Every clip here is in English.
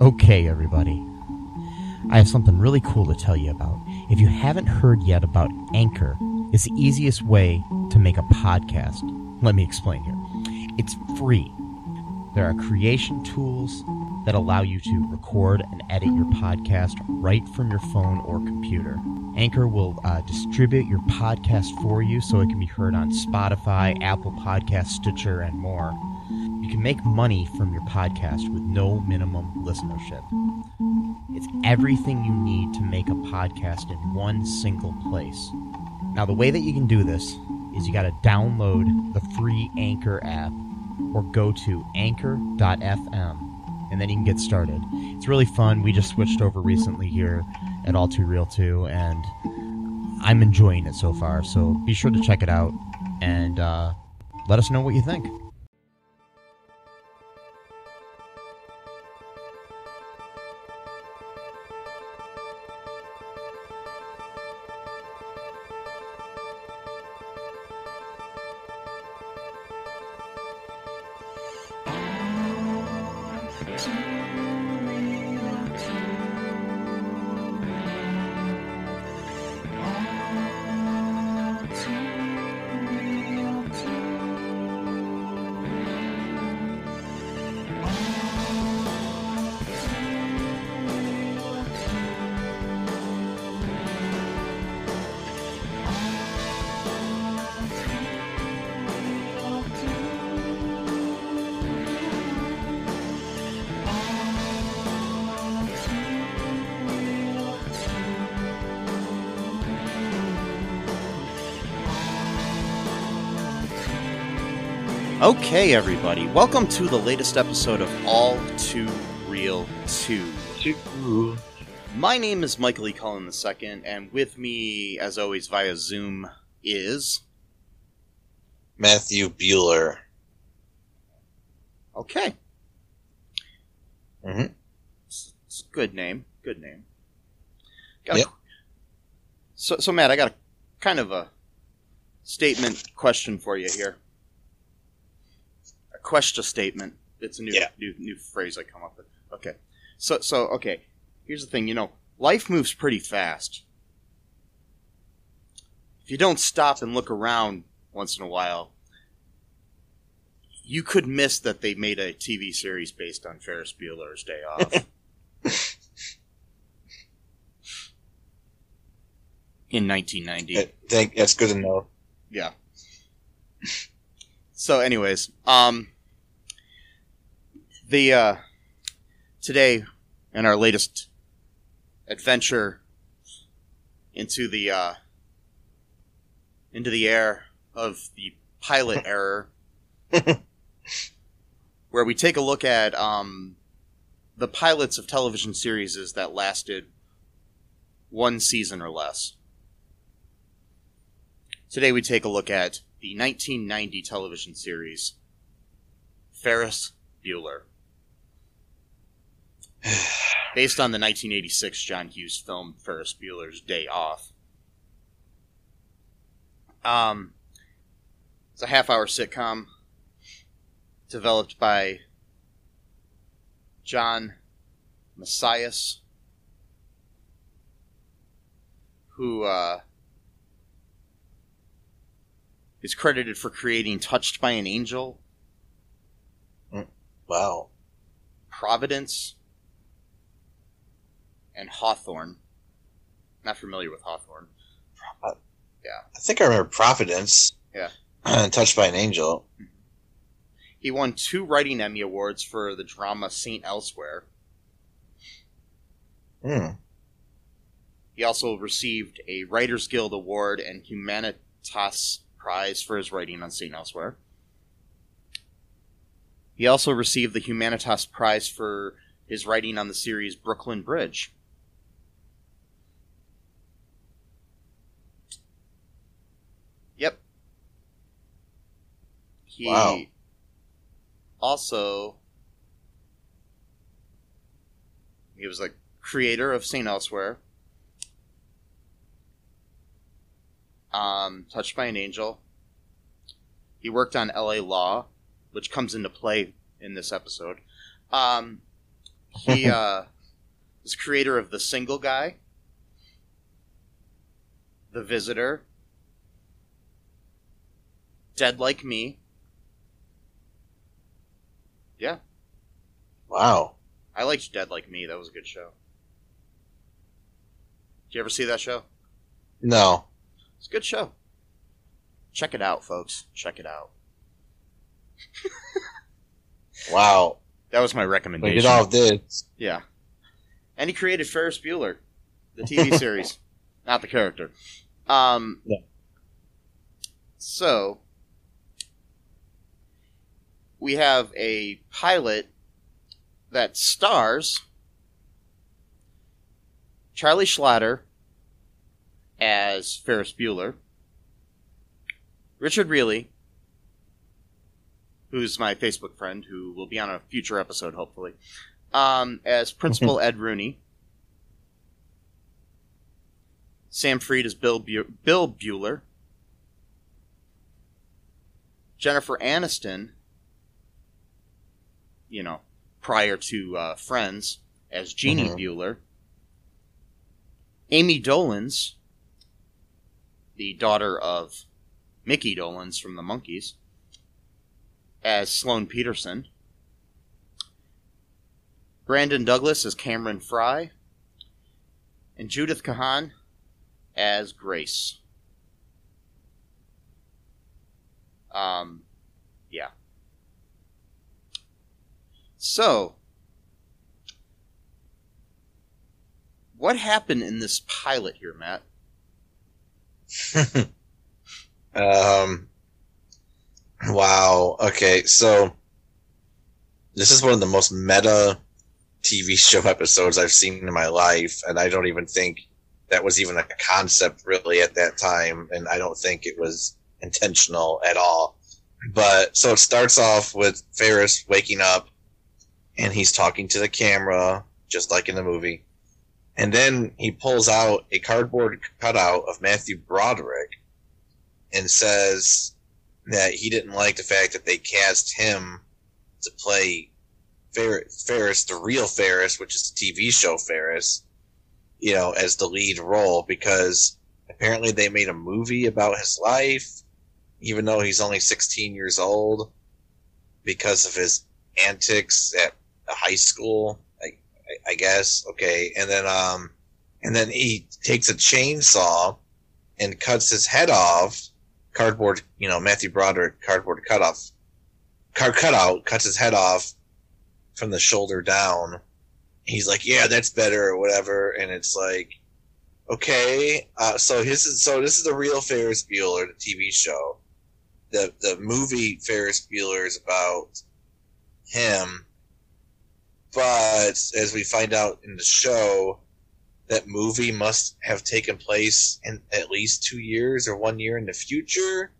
Okay, everybody. I have something really cool to tell you about. If you haven't heard yet about Anchor, it's the easiest way to make a podcast. Let me explain here. It's free. There are creation tools that allow you to record and edit your podcast right from your phone or computer. Anchor will uh, distribute your podcast for you so it can be heard on Spotify, Apple Podcasts, Stitcher, and more. You can make money from your podcast with no minimum listenership. It's everything you need to make a podcast in one single place. Now, the way that you can do this is you got to download the free Anchor app or go to anchor.fm and then you can get started. It's really fun. We just switched over recently here at All Too Real 2 and I'm enjoying it so far. So be sure to check it out and uh, let us know what you think. Okay, everybody, welcome to the latest episode of All Too Real 2. My name is Michael E. Cullen II, and with me, as always, via Zoom is. Matthew Bueller. Okay. Mhm. It's, it's a good name. Good name. Got a- Yep. so, so, Matt, I got a kind of a statement question for you here. Question statement. It's a new, Yeah. new, new phrase I come up with. Okay. So, so, okay. Here's the thing. You know, life moves pretty fast. If you don't stop and look around once in a while, you could miss that they made a TV series based on Ferris Bueller's Day Off. in 1990. I think that's good to know. Yeah. So, anyways, um, the uh, today in our latest adventure into the uh, into the air of the pilot error, where we take a look at um, the pilots of television series that lasted one season or less. Today we take a look at the 1990 television series Ferris Bueller. Based on the 1986 John Hughes film Ferris Bueller's Day Off. Um, it's a half hour sitcom developed by John Masius, who uh, is credited for creating Touched by an Angel, Wow. Providence, and Hawthorne. Not familiar with Hawthorne. Yeah. I think I remember Providence. Yeah. Touched by an Angel. He won two Writing Emmy Awards for the drama St. Elsewhere. Hmm. He also received a Writers Guild Award and Humanitas Prize for his writing on St. Elsewhere. He also received the Humanitas Prize for his writing on the series Brooklyn Bridge. He Wow. also he was the creator of St. Elsewhere. Um, Touched by an Angel. He worked on LA Law, which comes into play in this episode. Um, He uh, was creator of The Single Guy, The Visitor, Dead Like Me. Yeah. Wow. I liked Dead Like Me. That was a good show. Did you ever see that show? No. It's a good show. Check it out, folks. Check it out. Wow. That was my We recommendation. did all of this. Yeah. And he created Ferris Bueller, the TV series, not the character. Um, Yeah. So, we have a pilot that stars Charlie Schlatter as Ferris Bueller, Richard Riehle, who's my Facebook friend, who will be on a future episode, hopefully, um, as Principal Ed Rooney. Sam Freed as Bill Bu- Bill Bueller. Jennifer Aniston, you know, prior to uh, Friends, as Jeannie Mhm. Bueller. Ami Dolenz, the daughter of Micky Dolenz from the Monkees, as Sloane Peterson. Brandon Douglas as Cameron Fry. And Judith Kahan as Grace. Um, yeah. So, what happened in this pilot here, Matt? Um. Wow. Okay. So this is one of the most meta TV show episodes I've seen in my life, and I don't even think that was even a concept really at that time, and I don't think it was intentional at all. But so it starts off with Ferris waking up, and he's talking to the camera, just like in the movie. And then he pulls out a cardboard cutout of Matthew Broderick and says that he didn't like the fact that they cast him to play Fer- Ferris, the real Ferris, which is the TV show Ferris, you know, as the lead role because apparently they made a movie about his life, even though he's only 16 years old, because of his antics at high school. I, I, guess okay, and then um, and then he takes a chainsaw and cuts his head off cardboard, you know, Matthew Broderick cardboard cut off, card cutout, cuts his head off from the shoulder down. He's like, yeah, that's better or whatever. And it's like, okay, uh, so his is, so this is the real Ferris Bueller, the TV show. The, the movie Ferris Bueller is about him. But as we find out in the show, that movie must have taken place in at least two years or one year in the future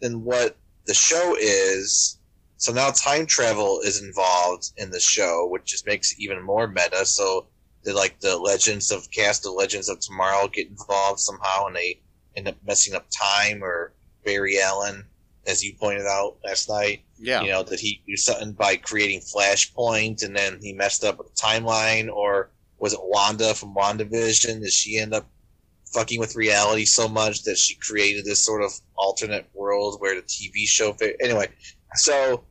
than what the show is. So now time travel is involved in the show, which just makes it even more meta. So the like the legends of cast of Legends of Tomorrow get involved somehow, and they end up messing up time. Or Barry Allen, as you pointed out last night, Yeah. you know, did he do something by creating Flashpoint and then he messed up with the timeline? Or was it Wanda from WandaVision? Did she end up fucking with reality so much that she created this sort of alternate world where the TV show fit? Anyway, so,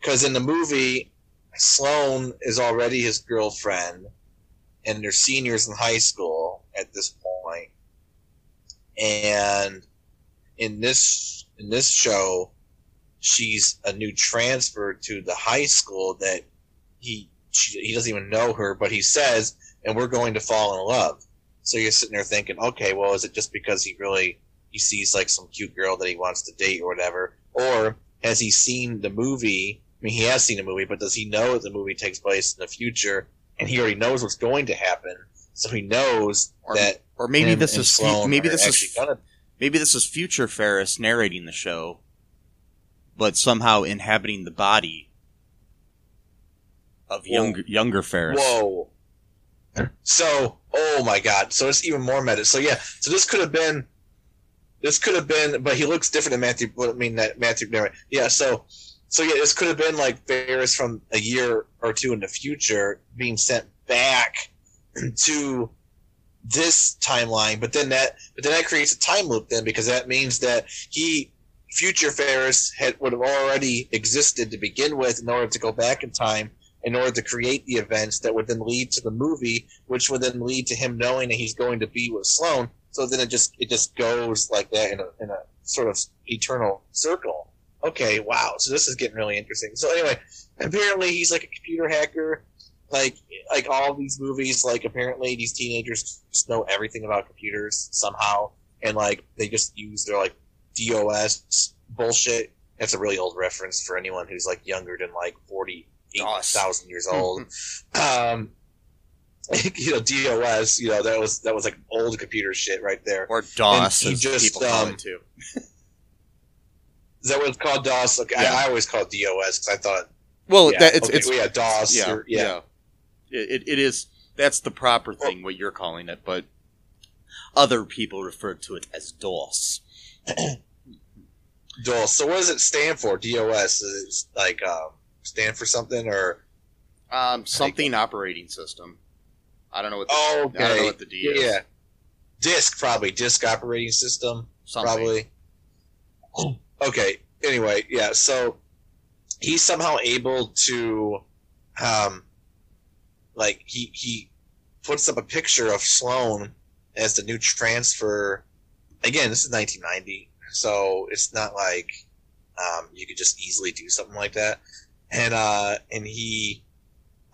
because in the movie, Sloane is already his girlfriend and they're seniors in high school at this point. And in this in this show, she's a new transfer to the high school that he she, he doesn't even know her, but he says, and we're going to fall in love. So you're sitting there thinking, okay, well, is it just because he really he sees like some cute girl that he wants to date or whatever, or has he seen the movie? I mean, he has seen the movie, but does he know that the movie takes place in the future, and he already knows what's going to happen? So he knows Or- that Or maybe this is maybe this actually is gonna maybe this is future Ferris narrating the show, but somehow inhabiting the body of Whoa. younger younger Ferris. Whoa. So, oh my god. So it's even more meta. So yeah, so this could have been this could have been but he looks different than Matthew well, I mean that Matthew never- yeah, so So yeah, this could have been like Ferris from a year or two in the future being sent back to this timeline, but then that but then that creates a time loop then because that means that he future Ferris had would have already existed to begin with in order to go back in time in order to create the events that would then lead to the movie, which would then lead to him knowing that he's going to be with Sloan. So then it just it just goes like that in a in a sort of eternal circle. Okay, wow. So this is getting really interesting. So anyway, apparently he's like a computer hacker. Like like all these movies, like apparently these teenagers just know everything about computers somehow, and like they just use their like DOS bullshit. That's a really old reference for anyone who's like younger than like forty eight thousand years old. um, you know, DOS. You know that was that was like old computer shit right there. Or DOS, And he just, people call um, it too. Is that what it's called? DOS. Okay, Yeah. I, I always call it DOS because I thought. Well, yeah, that, it's okay, it's well, yeah, DOS. yeah, or- yeah. yeah. It, it is that's the proper thing what you're calling it, but other people refer to it as DOS. DOS. So what does it stand for? DOS is it like um, stand for something or? Um, something operating system. I don't know what the, Oh, okay. I don't know what the D is. Yeah. Disk probably disk operating system. Something. probably. Okay. Anyway, yeah. So he's somehow able to, um, like he he puts up a picture of Sloan as the new transfer. Again, this is 1990, so it's not like um, you could just easily do something like that. And uh, and he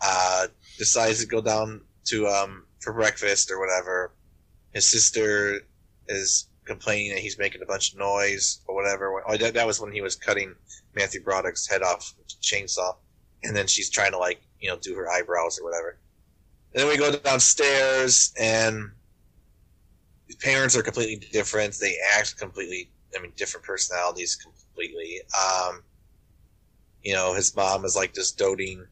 uh, decides to go down to um, for breakfast or whatever. His sister is complaining that he's making a bunch of noise or whatever. Oh, that, that was when he was cutting Matthew Broderick's head off with a chainsaw, and then she's trying to like you know do her eyebrows or whatever. And then we go downstairs, and his parents are completely different. They act completely. I mean, different personalities completely. Um, you know, his mom is like this doting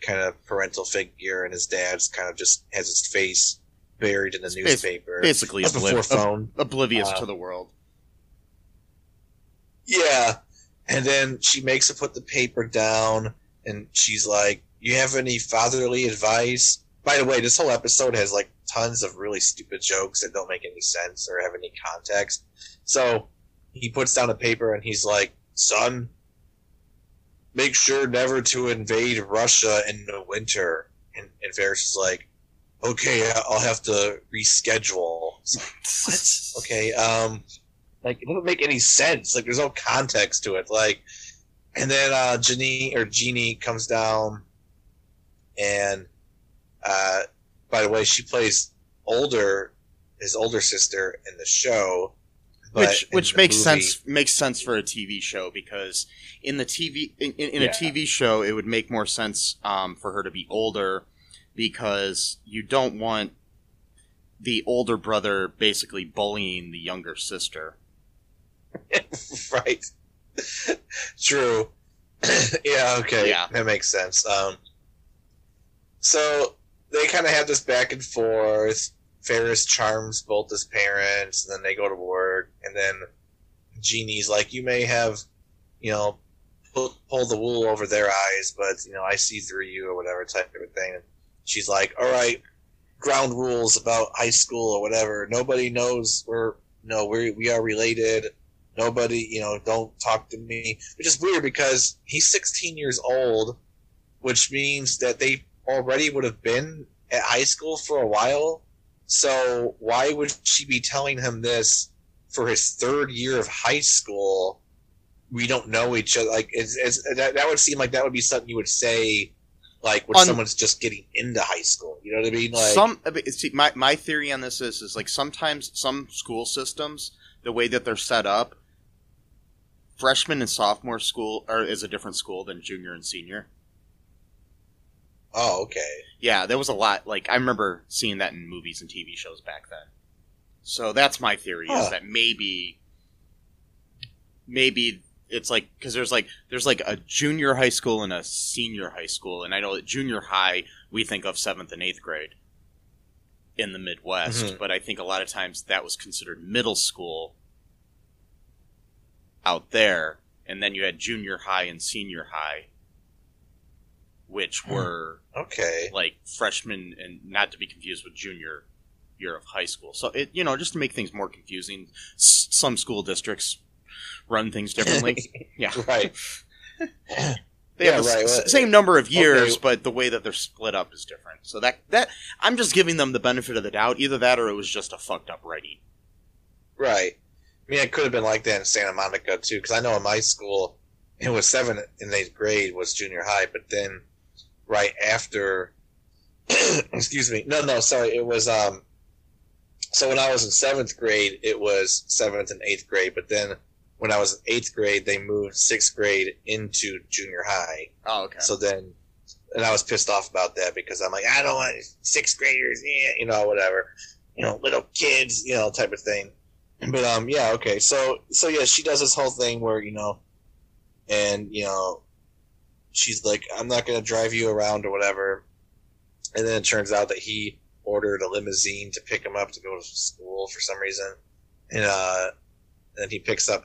kind of parental figure, and his dad's kind of just has his face buried in the It's newspaper. Basically, That's before obliv- phone. oblivious Uh, to the world. Yeah. And then she makes him put the paper down, and she's like, You have any fatherly advice? By the way, this whole episode has like tons of really stupid jokes that don't make any sense or have any context. So he puts down a paper and he's like, Son, make sure never to invade Russia in the winter. And, and Ferris is like, Okay, I'll have to reschedule. What? Okay, um, like it doesn't make any sense. Like there's no context to it. Like, and then uh, Jeannie or Jeannie comes down, and uh, by the way, she plays older, his older sister in the show, which which makes movie- sense makes sense for a TV show because in the TV in, in, in Yeah. a TV show it would make more sense um, for her to be older because you don't want the older brother basically bullying the younger sister. right? True. yeah. Okay. Yeah. That makes sense. Um, so they kind of have this back and forth. Ferris charms both his parents, and then they go to work, and then Jeannie's like, "You may have, you know, pull, pull the wool over their eyes, but you know, I see through you, or whatever type of thing." And she's like, "All right, ground rules about high school or whatever. Nobody knows we're no, we we are related." nobody, you know, don't talk to me. Which is weird because he's 16 years old, which means that they already would have been at high school for a while. So why would she be telling him this for his third year of high school? We don't know each other. Like, it's, it's, that, that would seem like that would be something you would say, like when On- someone's just getting into high school. You know what I mean? Like, some see, my my theory on this is is like sometimes some school systems the way that they're set up freshman and sophomore school or is a different school than junior and senior oh, okay. yeah there was a lot like i remember seeing that in movies and tv shows back then so that's my theory Huh. is that maybe maybe it's like because there's like there's like a junior high school and a senior high school and i know that junior high we think of seventh and eighth grade in the midwest Mhm. but i think a lot of times that was considered middle school out there and then you had junior high and senior high, which Hmm. were Okay. like freshman and not to be confused with junior year of high school. So it you know just to make things more confusing, s- some school districts run things differently. yeah, right. they Yeah, have the right, s- same number of years, okay. but the way that they're split up is different. So that that I'm just giving them the benefit of the doubt. Either that or it was just a fucked up writing. Right. I mean, it could have been like that in Santa Monica too, because I know in my school it was seventh and eighth grade was junior high, but then right after, excuse me, no, no, sorry, it was um. So when I was in seventh grade, it was seventh and eighth grade, but then when I was in eighth grade, they moved sixth grade into junior high. Oh, okay. So then, and I was pissed off about that because I'm like, I don't want sixth graders, yeah, you know, whatever, you know, little kids, you know, type of thing. But um, yeah, okay. So so yeah, she does this whole thing where you know, and you know, she's like, I'm not gonna drive you around or whatever. And then it turns out that he ordered a limousine to pick him up to go to school for some reason, and uh, then he picks up.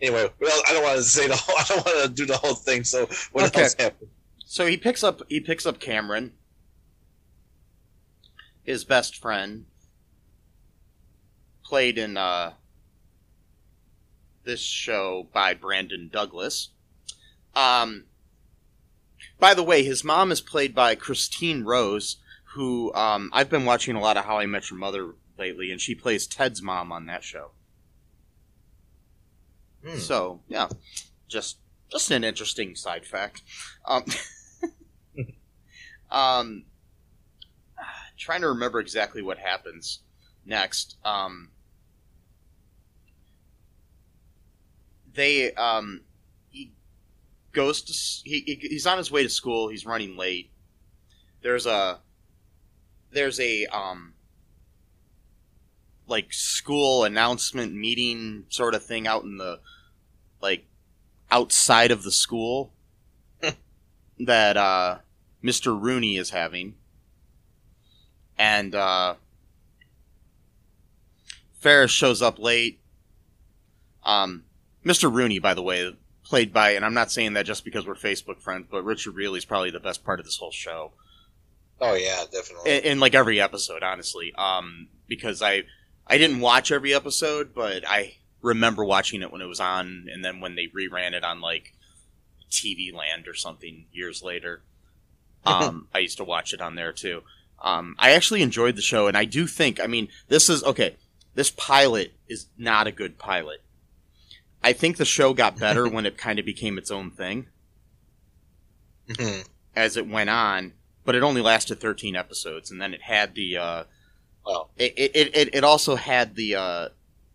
Anyway, well, I don't want to say the whole. I don't want to do the whole thing. So what Okay. else happened? So he picks up he picks up Cameron, his best friend, played in uh, this show by Brandon Douglas. Um, by the way, his mom is played by Cristine Rose, who um, I've been watching a lot of How I Met Your Mother lately, and she plays Ted's mom on that show. Hmm. So yeah, just just an interesting side fact. Um, um, trying to remember exactly what happens next. Um, they um, goes to he, he he's on his way to school. He's running late. There's a there's a um like school announcement meeting sort of thing out in the like outside of the school that uh Mr. Rooney is having. And uh Ferris shows up late. Um Mr. Rooney, by the way, played by and I'm not saying that just because we're Facebook friends, but Richard Riehle is probably the best part of this whole show Oh yeah, definitely. in, in like every episode, honestly. Um, because I I didn't watch every episode, but I remember watching it when it was on, and then when they reran it on like TV Land or something years later. Um, I used to watch it on there too. Um, I actually enjoyed the show, and I do think, I mean, this is okay. This pilot is not a good pilot. I think the show got better when it kind of became its own thing Mhm. as it went on, but it only lasted 13 episodes, and then it had the uh, Well, it, it, it, it also had the uh,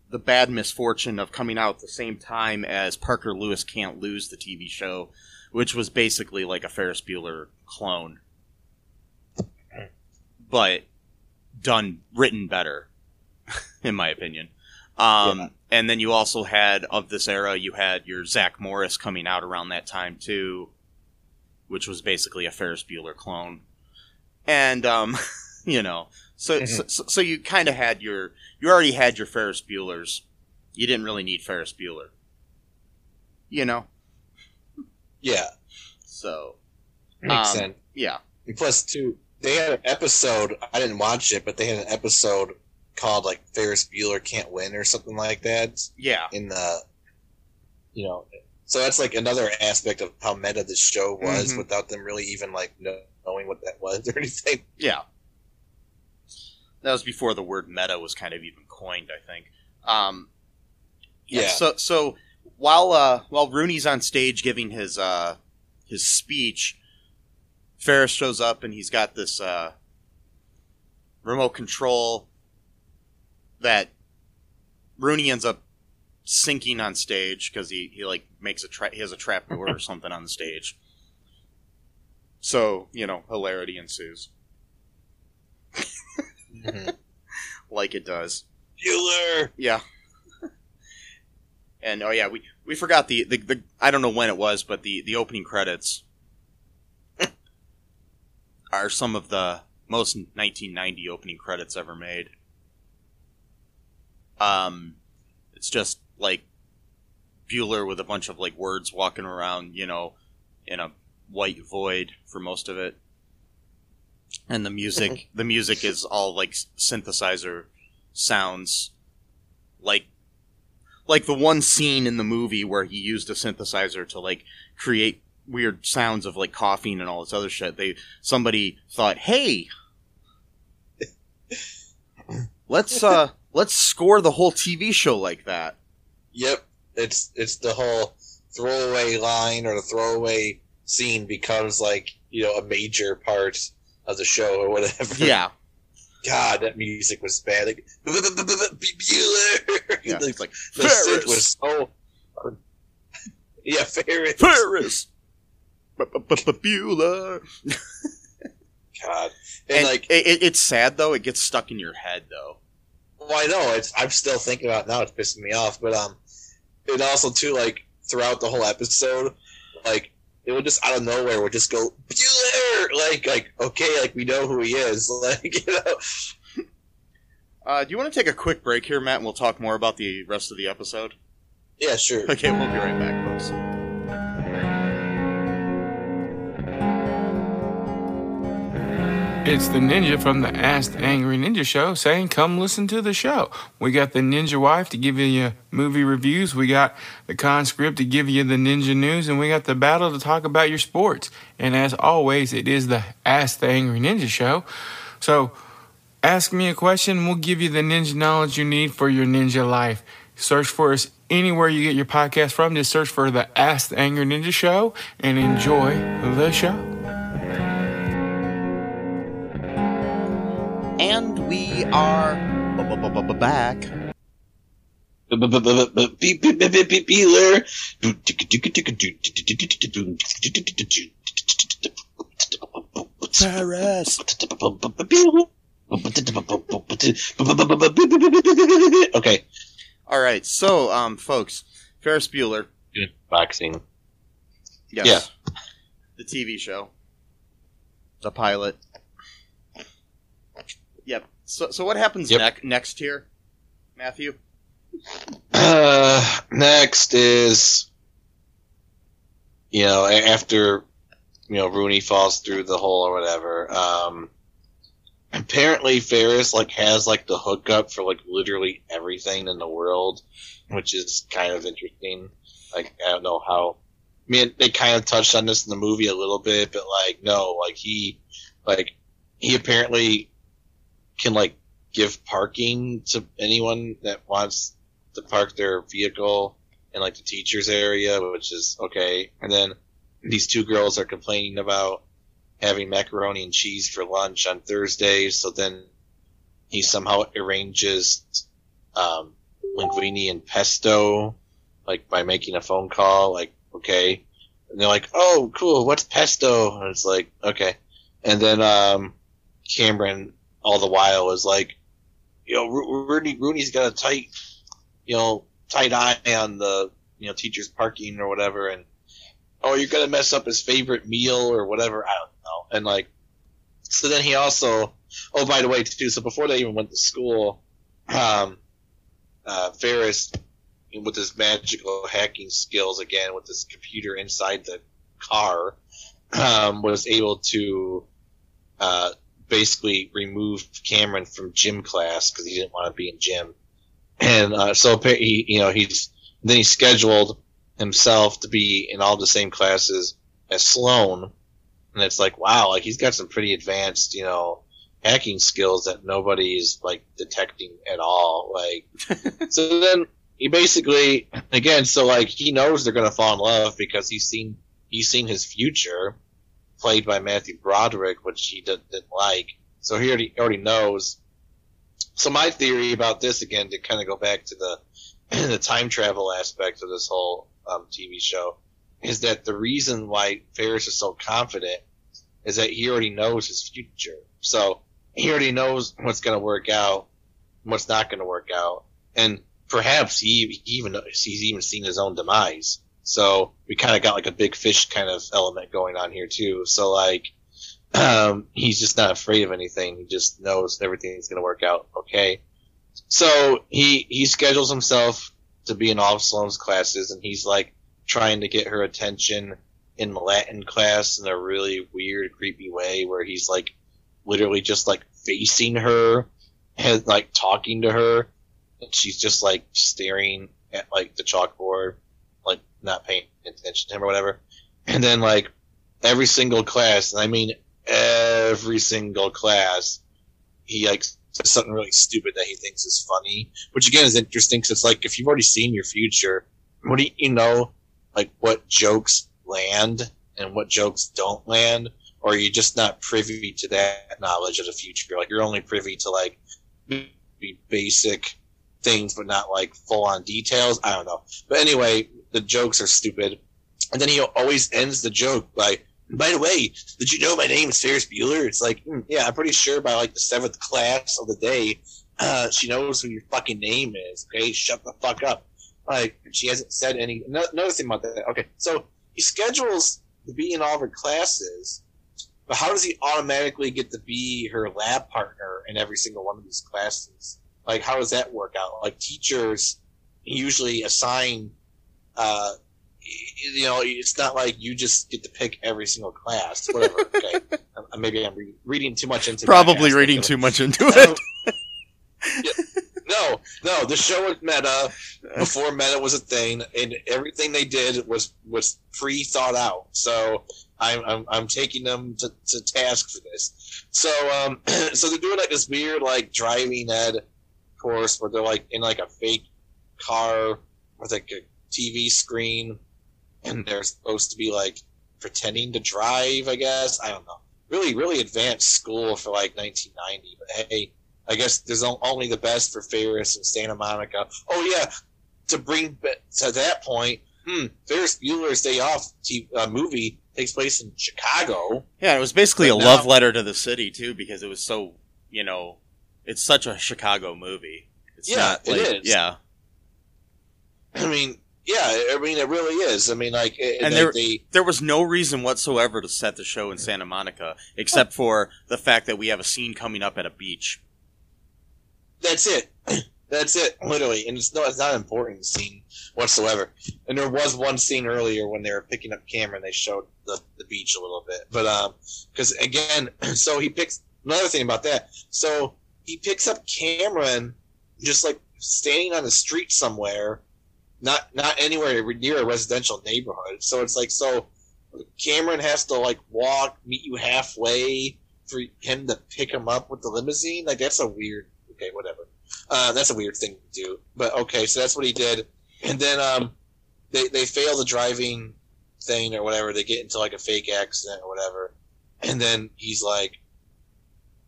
the bad misfortune of coming out at the same time as Parker Lewis Can't Lose, the TV show, which was basically like a Ferris Bueller clone, but done written better, in my opinion. Um, Yeah. And then you also had of this era, you had your Zach Morris coming out around that time too, which was basically a Ferris Bueller clone. And um, you know, so so, so, so you kind of had your you already had your Ferris Buellers. You didn't really need Ferris Bueller. You know, yeah, so makes Um, sense. yeah, And plus, too, they had an episode. I didn't watch it, but they had an episode called like Ferris Bueller Can't Win or something like that yeah, in the, you know. So that's like another aspect of how meta this show was, Mhm. without them really even like know, knowing what that was or anything. yeah. That was before the word meta was kind of even coined, I think. Um, Yeah. So so while uh, while Rooney's on stage giving his uh, his speech, Ferris shows up and he's got this uh, remote control that Rooney ends up sinking on stage because he, he like makes a tra- he has a trap door or something on the stage. So you know, hilarity ensues, Mhm. like it does. Bueller. Yeah. and oh yeah, we we forgot the, the the I don't know when it was, but the the opening credits are some of the most 1990 opening credits ever made. Um, it's just like Bueller with a bunch of like words walking around, you know, in a white void for most of it. And the music, the music is all like synthesizer sounds, like like the one scene in the movie where he used a synthesizer to like create weird sounds of like coughing and all this other shit. They somebody thought, "Hey, let's uh let's score the whole TV show like that." Yep, it's it's the whole throwaway line or the throwaway scene becomes like you know a major part of the show or whatever. Yeah, God, that music was bad. Like, Bueller. yeah. It's like the Ferris, was so. Yeah, Ferris. Ferris, Bueller. God, and, And like, it, it- it's sad though. It gets stuck in your head though. Well, I know it's. I'm still thinking about it now. It's pissing me off, but um, it also too like throughout the whole episode, like it would just out of nowhere would just go Bueller, like like okay, like we know who he is, like you know. Uh, do you want to take a quick break here, Matt, and we'll talk more about the rest of the episode? Yeah, sure. Okay, we'll be right back, folks. It's the ninja from the Ask the Angry Ninja show saying, Come listen to the show. We got the ninja wife to give you movie reviews. We got the conscript to give you the ninja news. And we got the battle to talk about your sports. And as always, it is the Ask the Angry Ninja show. So ask me a question. We'll give you the ninja knowledge you need for your ninja life. Search for us anywhere you get your podcast from. Just search for the Ask the Angry Ninja show and enjoy the show. And we are back. Ferris. Okay. All right, so um, folks, Ferris Bueller. Good boxing. Yes. Yeah. The TV show. The pilot. So, so what happens Yep. nec- next here, Matthew? Uh, next is, you know, after, you know, Rooney falls through the hole or whatever, um, apparently Ferris, like, has, like, the hookup for, like, literally everything in the world, which is kind of interesting. Like, I don't know how, I mean, they kind of touched on this in the movie a little bit, but, like, no, like, he, like, he apparently can, like, give parking to anyone that wants to park their vehicle in like the teachers area, which is okay. And then these two girls are complaining about having macaroni and cheese for lunch on Thursday. So then he somehow arranges um, linguine and pesto, like by making a phone call. Like okay, and they're like, "Oh, cool. What's pesto?" And it's like, okay. And then um, Cameron, all the while, is like, you know, Rooney, Rooney's got a tight you know, tight eye on the, you know, teacher's parking or whatever, and, oh, you're gonna mess up his favorite meal or whatever, I don't know. And like, so then he also, oh, by the way, too, so before they even went to school, um, uh, Ferris, with his magical hacking skills again, with his computer inside the car, um, was able to, uh, basically remove Cameron from gym class because he didn't want to be in gym and uh, so he, you know, he's then he scheduled himself to be in all the same classes as Sloan, and it's like, wow, like he's got some pretty advanced, you know, hacking skills that nobody's like detecting at all. Like, so then he basically, again, so like he knows they're gonna fall in love because he's seen he's seen his future played by Matthew Broderick, which he did, didn't like. So he already already knows so my theory about this again to kind of go back to the the time travel aspect of this whole um, TV show is that the reason why Ferris is so confident is that he already knows his future. So he already knows what's going to work out, what's not going to work out, and perhaps he, he even he's even seen his own demise. So we kind of got like a big fish kind of element going on here too. So like um, he's just not afraid of anything. He just knows everything's going to work out okay. So he he schedules himself to be in all of Sloane's classes, and he's like trying to get her attention in Latin class in a really weird, creepy way, where he's like literally just like facing her and like talking to her, and she's just like staring at like the chalkboard, not paying attention to him or whatever. And then like every single class, and I mean every single class, he like says something really stupid that he thinks is funny, which again is interesting because it's like if you've already seen your future, what do you, know, like what jokes land and what jokes don't land, or are you just not privy to that knowledge of the future? Like you're only privy to like basic things, but not like full on details. I don't know. But anyway, the jokes are stupid. And then he always ends the joke by, by the way, did you know my name is Ferris Bueller? It's like, mm, yeah, I'm pretty sure by like the seventh class of the day, uh, she knows who your fucking name is. Okay, shut the fuck up. Like she hasn't said any. Another thing about that. Okay, so he schedules to be in all of her classes, but how does he automatically get to be her lab partner in every single one of these classes? Like, how does that work out? Like, teachers usually assign, uh, you know, it's not like you just get to pick every single class. Whatever. Okay, maybe I'm re- reading too much into. It. Probably reading too much into it. yeah. No, no. The show was meta before meta was a thing, and everything they did was was pre thought out. So I'm, I'm I'm taking them to, to task for this. So um, so they're doing like this weird like driving ed course where they're like in like a fake car with like a TV screen, and they're supposed to be like pretending to drive. I guess I don't know. Really, really advanced school for like 1990. But hey, I guess there's only the best for Ferris and Santa Monica. Oh yeah, to bring to that point, hmm, Ferris Bueller's Day Off TV, uh, movie takes place in Chicago. Yeah, it was basically but a now, love letter to the city too, because it was so you know, it's such a Chicago movie. It's yeah, like, it is. Yeah. I mean, yeah, I mean, it really is. I mean, like, and there, they, there was no reason whatsoever to set the show in Santa Monica, except for the fact that we have a scene coming up at a beach. That's it. That's it, literally, and it's no, it's not an important scene whatsoever. And there was one scene earlier when they were picking up camera and they showed the, the beach a little bit, but um, because again, so he picks another thing about that. So he picks up Cameron just like standing on the street somewhere, not not anywhere near a residential neighborhood. So it's like so Cameron has to like walk, meet you halfway for him to pick him up with the limousine. Like that's a weird. Okay, whatever. Uh, that's a weird thing to do, but okay. So that's what he did, and then um, they they fail the driving thing or whatever. They get into like a fake accident or whatever, and then he's like,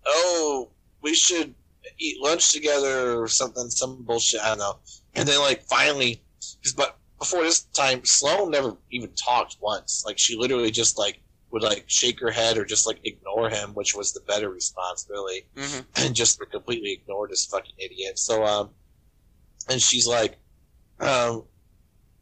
"Oh, we should eat lunch together or something, some bullshit. I don't know." And then like finally, but before this time, Sloane never even talked once. Like she literally just like would like shake her head or just like ignore him, which was the better response, really, mm-hmm. and just completely ignored this fucking idiot. So, um, and she's like, um,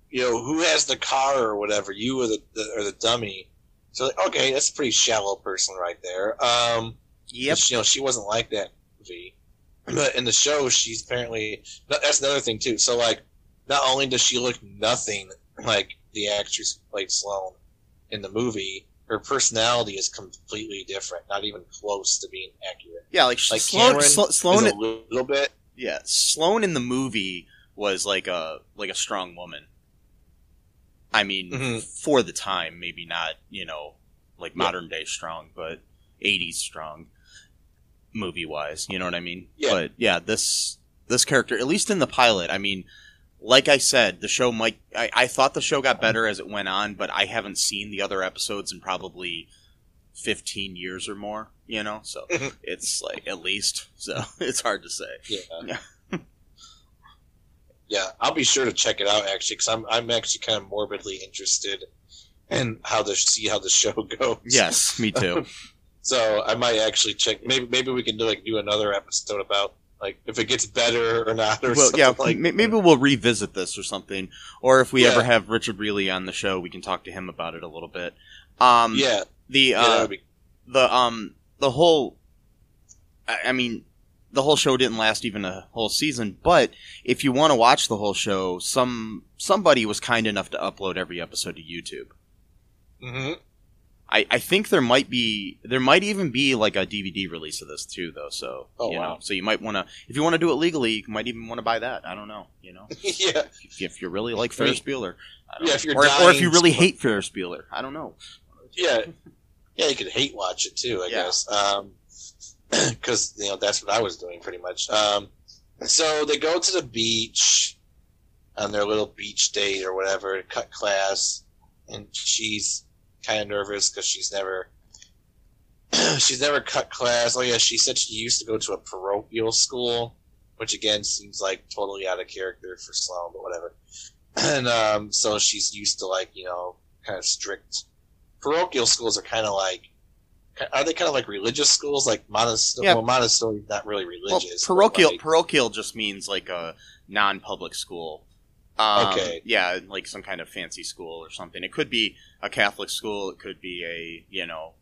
you know, who has the car or whatever, you or the, the or the dummy. So, like, okay, that's a pretty shallow person right there. Um, yep. You know, she wasn't like that movie, but in the show, she's apparently that's another thing too. So, like, not only does she look nothing like the actress who played Sloane in the movie, her personality is completely different, not even close to being accurate. Yeah, like, like Sloane, Slo- Sloane a little bit. Yeah, Sloane in the movie was like a like a strong woman. I mean, mm-hmm. for the time, maybe not, you know, like yeah. modern day strong, but 80s strong movie wise, you know what I mean? Yeah. But yeah, this this character, at least in the pilot, I mean, like I said, the show might. I, I thought the show got better as it went on, but I haven't seen the other episodes in probably fifteen years or more. You know, so it's like at least. So it's hard to say. Yeah. Yeah. yeah, I'll be sure to check it out actually, because I'm I'm actually kind of morbidly interested in how to see how the show goes. Yes, me too. so I might actually check. Maybe maybe we can do like do another episode about like if it gets better or not or well, yeah like maybe we'll revisit this or something or if we yeah. ever have richard Riehle on the show we can talk to him about it a little bit um yeah the uh yeah, be... the um the whole I, I, mean the whole show didn't last even a whole season. But if you want to watch the whole show, some somebody was kind enough to upload every episode to YouTube. hmm I, I think there might be there might even be like a DVD release of this too though so Oh, you wow. know so you might want to if you want to do it legally you might even want to buy that I don't know you know yeah. if, if you really like Ferris Bueller yeah, if you're or, or if you really hate Ferris Bueller I don't know Yeah. Yeah, you could hate watch it too, I Yeah. guess. Um 'cause you know, that's what I was doing pretty much. Um, so they go to the beach on their little beach date or whatever, cut class, and she's kind of nervous because she's never. she's never cut class. Oh yeah, she said she used to go to a parochial school, which again seems like totally out of character for Sloan, but whatever. And um, so she's used to like you know kind of strict parochial schools are kind of like are they kind of like religious schools like Montessori? Yeah. Well, Montessori not really religious. but, parochial like- parochial just means like a non-public school um, Okay. yeah like some kind of fancy school or something it could be a Catholic school it could be a you know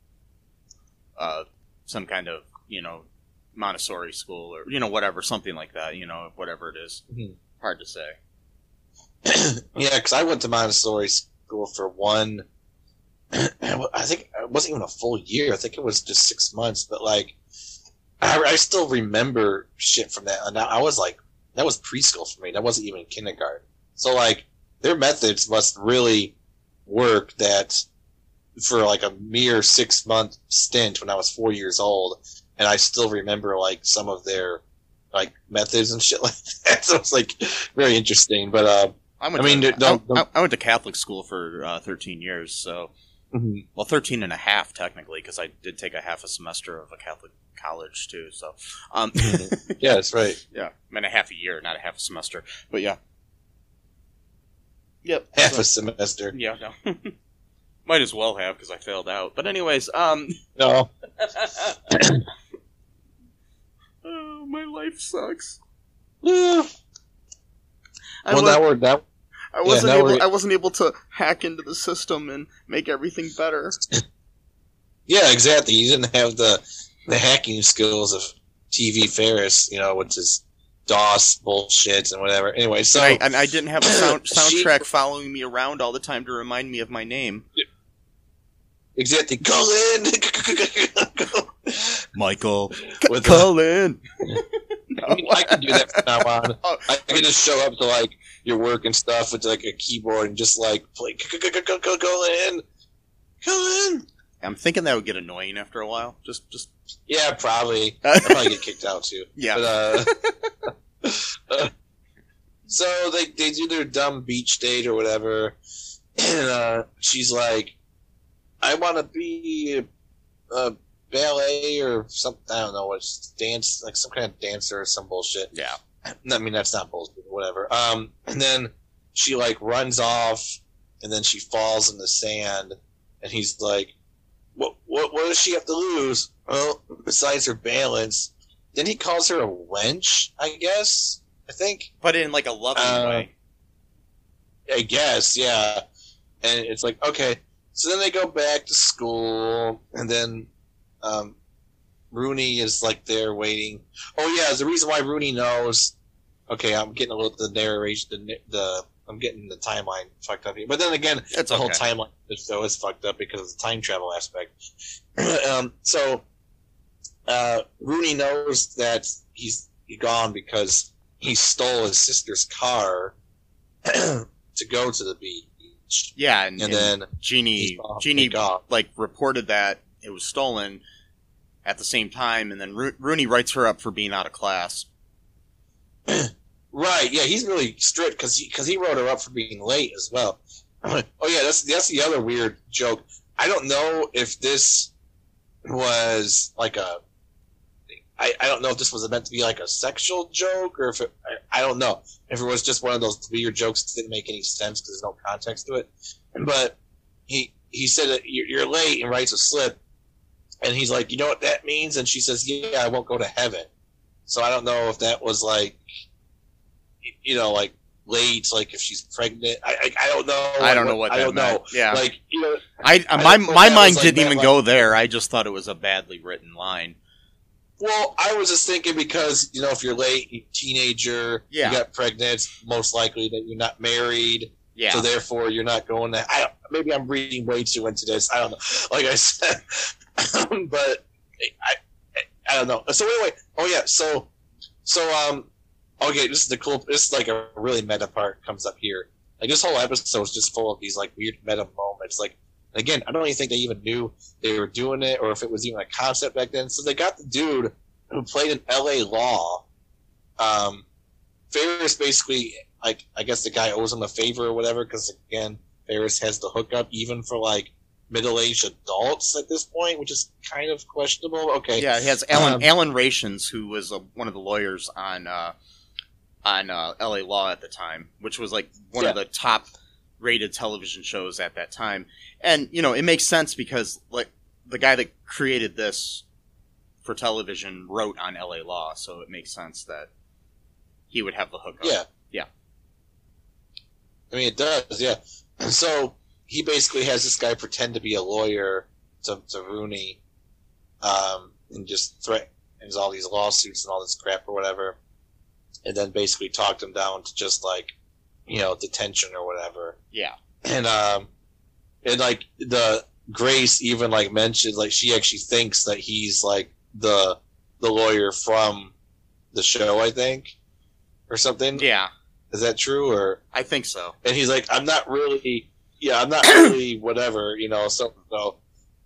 uh, some kind of you know Montessori school or you know whatever something like that you know whatever it is. Mhm. hard to say yeah, because I went to Montessori school for one. I think it wasn't even a full year. I think it was just six months. But like, I, I still remember shit from that. And I was like, that was preschool for me. That wasn't even kindergarten. So like, their methods must really work. That for like a mere six month stint when I was four years old, and I still remember like some of their like methods and shit like that. So it's like very interesting. But uh, I went I mean, to, don't- I, don't- I went to Catholic school for uh, 13 years so well 13 and a half technically because I did take a half a semester of a Catholic college too so um yeah, that's right. yeah I mean a half a year not a half a semester but yeah yep Half So- a semester. Yeah, no. Might as well have because I failed out. But anyways, um, No. oh, my life sucks. Yeah. I, well, now we're that. I wasn't now able. we're- I wasn't able to hack into the system and make everything better. Yeah, exactly. You didn't have the the hacking skills of TV Ferris, you know, which is DOS bullshit and whatever. Anyway, so and, I, and I didn't have a sound, She- soundtrack following me around all the time to remind me of my name, exactly. Colin. Michael With Colin. Cullen. I mean, I can do that from now on. Oh. I can just show up to like your work and stuff with like a keyboard and just like play. Call in. Call in. I'm thinking that would get annoying after a while. Just, just Yeah, probably. I'll probably get kicked out too. yeah. But, uh, so they they do their dumb beach date or whatever, and uh, she's like, "I want to be a, a ballet or something. I don't know what's dance like some kind of dancer or some bullshit. yeah. I mean that's not bullshit, whatever. Um, and then she like runs off, and then she falls in the sand, and he's like, "What what what does she have to lose? Well, besides her balance." Then he calls her a wench, I guess. I think. But in like a loving Uh, way. I guess, yeah. And it's like, okay. So then they go back to school, and then um, Rooney is like there waiting. Oh yeah, the reason why Rooney knows. Okay, I'm getting a little the narration, the the I'm getting the timeline fucked up here. But then again, It's the whole okay. timeline of the show is fucked up because of the time travel aspect. um, so uh, Rooney knows that he's gone because he stole his sister's car to go to the beach, Yeah, and, and, and then Jeannie, Jeannie, like reported that it was stolen at the same time, and then Ro- Rooney writes her up for being out of class. Right? Yeah, he's really strict because he because he wrote her up for being late as well. oh yeah, that's that's the other weird joke. I don't know if this was like a. I, I don't know if this was meant to be like a sexual joke or if it, I, I don't know if it was just one of those weird jokes that didn't make any sense because there's no context to it. But he he said that you're, you're late and writes a slip, and he's like, you know what that means? And she says, yeah, I won't go to heaven. So I don't know if that was like, you know, like late, like if she's pregnant. I I, I don't know. I don't know what I that don't meant. know. Yeah, Like you know, I, I my my mind didn't that, even like- go there. I just thought it was a badly written line. Well, I was just thinking because you know if you're late, you're a teenager, Yeah. you got pregnant, most likely that you're not married, Yeah. so therefore you're not going to. I maybe I'm reading way too into this. I don't know. Like I said, but I, I I don't know. So anyway, oh yeah, so so um, okay, this is the cool. This is like a really meta part comes up here. Like this whole episode is just full of these like weird meta moments. Like again, I don't even think they even knew they were doing it or if it was even a concept back then. So they got the dude who played in L.A. Law. Um, Ferris basically, like, I guess the guy owes him a favor or whatever because again, Ferris has the hookup even for like middle-aged adults at this point, which is kind of questionable. Okay, Yeah, he has Alan Um, Alan Rachins, who was uh one of the lawyers on uh, on uh, L.A. Law at the time, which was like one of the top rated television shows at that time. And you know, it makes sense because like the guy that created this for television wrote on L.A. Law, so it makes sense that he would have the hookup. Yeah. Yeah. I mean, it does, yeah. And so he basically has this guy pretend to be a lawyer to, to Rooney um, and just threatens all these lawsuits and all this crap or whatever. And then basically talked him down to just like, you know, detention or whatever. yeah, And, um, and like the Grace even like mentioned, like she actually thinks that he's like the, the lawyer from the show, I think, or something. yeah. Is that true or? I think so. and he's like, I'm not really, yeah, I'm not really whatever, you know. So, so,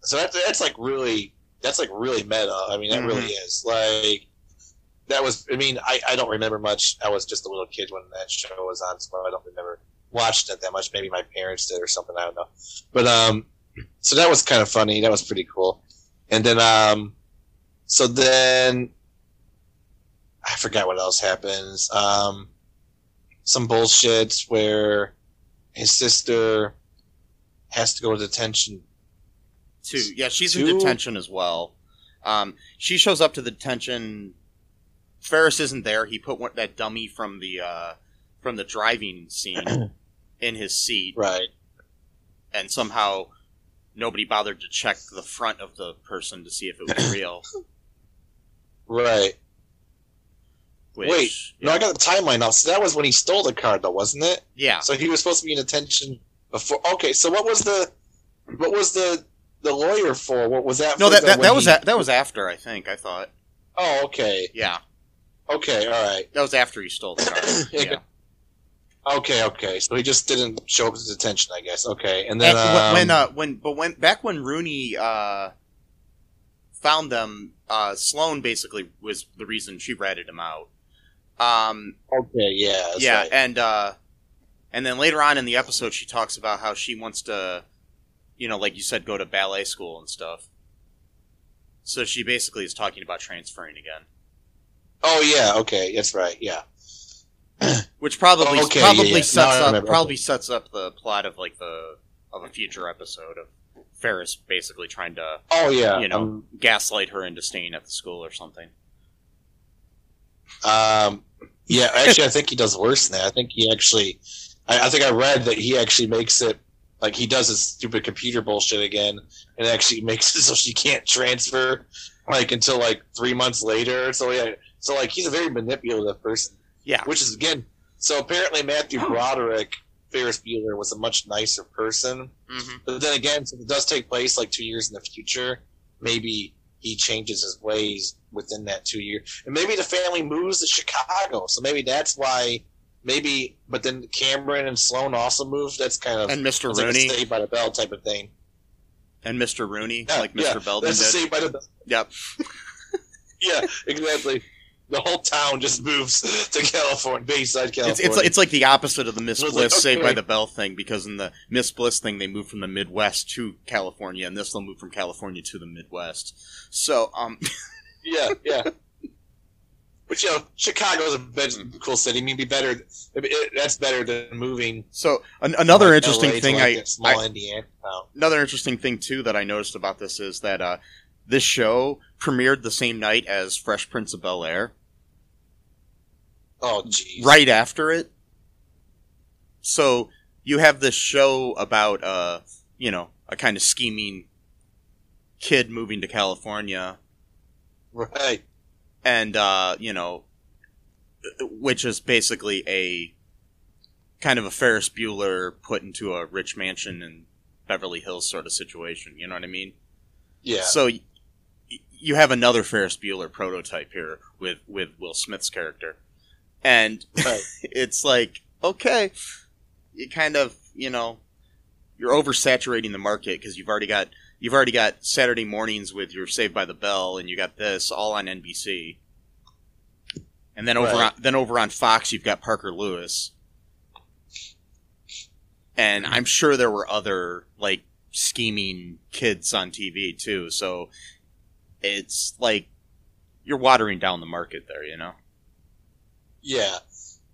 so that's that's like really, that's like really meta. I mean, that really is like, that was. I mean, I I don't remember much. I was just a little kid when that show was on, so I don't remember watching it that much. Maybe my parents did or something. I don't know. But um, so that was kind of funny. That was pretty cool. And then um, so then I forgot what else happens. Um some bullshit where his sister has to go to detention. Two. Yeah, she's in detention as well. Um, she shows up to the detention. Ferris isn't there. He put one, that dummy from the uh, from the driving scene in his seat, Right. and somehow nobody bothered to check the front of the person to see if it was real. Right. Which, Wait, no. I got the timeline now. So that was when he stole the car, though, wasn't it? yeah, So he was supposed to be in detention before. Okay, so what was the, what was the, the lawyer for? What was that? no, for that that, that was he- a, that was after. I think I thought. Oh, okay, Yeah, okay, all right, that was after he stole the car. yeah. okay, okay. So he just didn't show up to detention, I guess. Okay, and then And um, when- when uh, when but when back when Rooney uh, found them, uh, Sloane basically was the reason she ratted him out. Um, okay, yeah, yeah, right. and uh, and then later on in the episode, she talks about how she wants to, you know, like you said, go to ballet school and stuff. So she basically is talking about transferring again, Oh yeah, okay, that's right. Yeah. which probably Okay, probably yeah. sets Now I up remember. probably sets up the plot of like the of a future episode of Ferris basically trying to Oh yeah. you know Um, gaslight her into staying at the school or something. Um, yeah, actually, I think he does worse than that. I think he actually, I, I think I read that he actually makes it like he does his stupid computer bullshit again, and actually makes it so she can't transfer like until like three months later. So yeah, so like he's a very manipulative person, Yeah, which is again. So apparently, Matthew Broderick, Ferris Bueller, was a much nicer person. hmm But then again, since it does take place like two years in the future, maybe he changes his ways within that two year, and maybe the family moves to Chicago. So maybe that's why. Maybe, but then Cameron and Sloan also moved. That's kind of and Mr. it's like a Rooney Saved by the Bell type of thing. and Mr. Rooney, Yeah, like Mr. yeah, Belding did. Saved by the Bell. Yep. Yeah, exactly. The whole town just moves to California, Bayside, It's, California. it's it's like the opposite of the Miss Bliss like, Saved by the Bell thing because in the Miss Bliss thing they moved from the Midwest to California and this they'll move from California to the Midwest. So um Yeah, yeah. But you know, Chicago's a cool city. I mean, be better. It, it, that's better than moving. so an, another like, interesting LA thing like, I, small I Indiana town. another interesting thing too that I noticed about this is that uh this show premiered the same night as Fresh Prince of Bel Air. Oh, jeez. right after it. So you have this show about uh, you know, a kind of scheming kid moving to California, Right. and uh, you know, which is basically a kind of a Ferris Bueller put into a rich mansion in Beverly Hills sort of situation. You know what I mean? Yeah. So y- you have another Ferris Bueller prototype here with with Will Smith's character, and Right. it's like okay, you kind of you know you're oversaturating the market because you've already got you've already got Saturday mornings with your Saved by the Bell, and you got this all on NBC, and then over Right. on, then over on Fox you've got Parker Lewis, and I'm sure there were other like scheming kids on TV too. So it's like you're watering down the market there, you know. Yeah.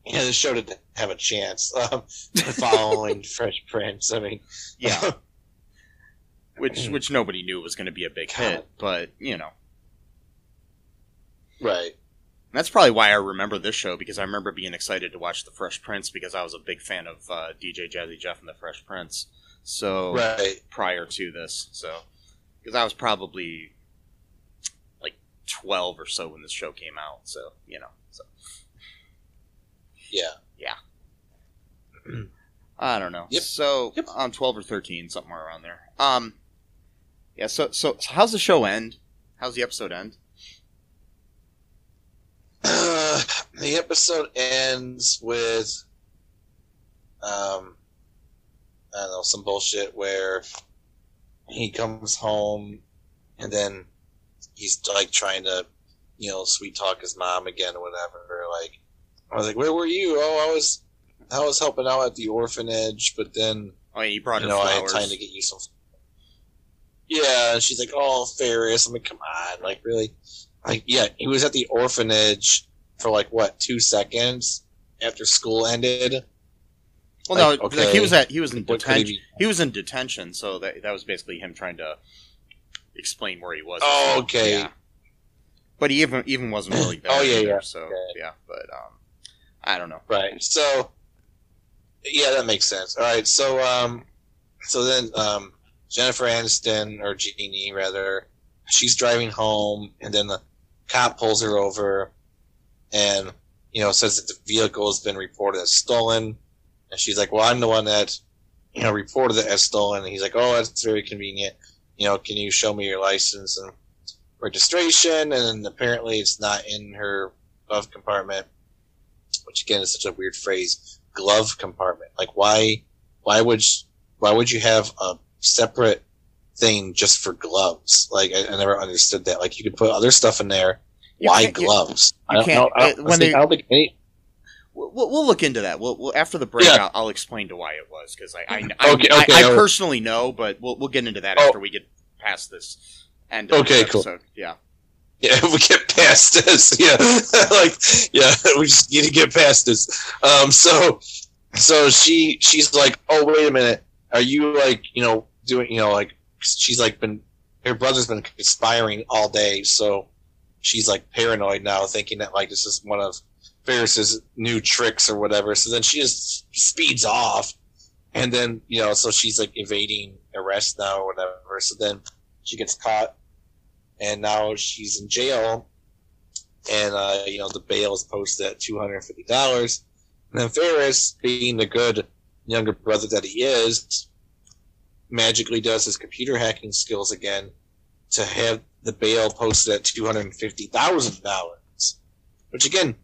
Yeah, the show didn't have a chance um, following Fresh Prince. I mean, Yeah. which which nobody knew was going to be a big God. hit, but you know. right. That's probably why I remember this show because I remember being excited to watch The Fresh Prince because I was a big fan of uh, DJ Jazzy Jeff and The Fresh Prince. So Right. prior to this, so because I was probably like twelve or so when this show came out. So you know, so Yeah. I don't know. Yep. So Yep. I'm twelve or thirteen, somewhere around there. Um, yeah. So so, so how's the show end? How's the episode end? Uh, the episode ends with, um, I don't know, some bullshit where he comes home and then he's like trying to, you know, sweet talk his mom again or whatever. or Like, I was like, "Where were you?" Oh, I was, I was helping out at the orphanage, but then Oh, yeah, you brought you know, I had flowers. time to get you some. Yeah, and she's like, "Oh, Ferris." I'm like, "Come on, like really?" Like, yeah, he was at the orphanage for like what two seconds after school ended. well, no, like, like, he was at he was in could he detention. He was in detention, so that that was basically him trying to explain where he was. Oh, okay. Yeah. But he even even wasn't really there. Oh, yeah, either, yeah. So Okay. yeah, but um, I don't know. Right. So, yeah, that makes sense. All right. So, um, so then, um, Jennifer Aniston or Jeannie rather, she's driving home, and then the cop pulls her over, and you know says that the vehicle has been reported as stolen, and she's like, "Well, I'm the one that, you know, reported it as stolen." And he's like, "Oh, that's very convenient. You know, can you show me your license and registration?" And apparently, it's not in her glove compartment which again is such a weird phrase glove compartment like why why would why would you have a separate thing just for gloves like I, I never understood that like you could put other stuff in there You why can't- you- gloves you I don't know I don't, when I think- they- I don't think any We'll, look into that. We'll, we'll after the break. Yeah. I'll, I'll explain to why it was because I I, I, Okay, okay, I okay. personally know, but we'll we'll get into that Oh. after we get past this end. Of Okay, this cool. episode. Yeah. Yeah we get past this. Yeah like yeah we just need to get past this. Um so so she she's like oh wait a minute. Are you like you know doing you know like she's like been her brother's been conspiring all day. So she's like paranoid now thinking that like this is one of Ferris's new tricks or whatever. So then she just speeds off. And then you know so she's like evading arrest now or whatever. So then she gets caught and now she's in jail and uh, you know the bail is posted at two hundred and fifty dollars. And then Ferris, being the good younger brother that he is, magically does his computer hacking skills again to have the bail posted at two hundred fifty thousand dollars. Which again,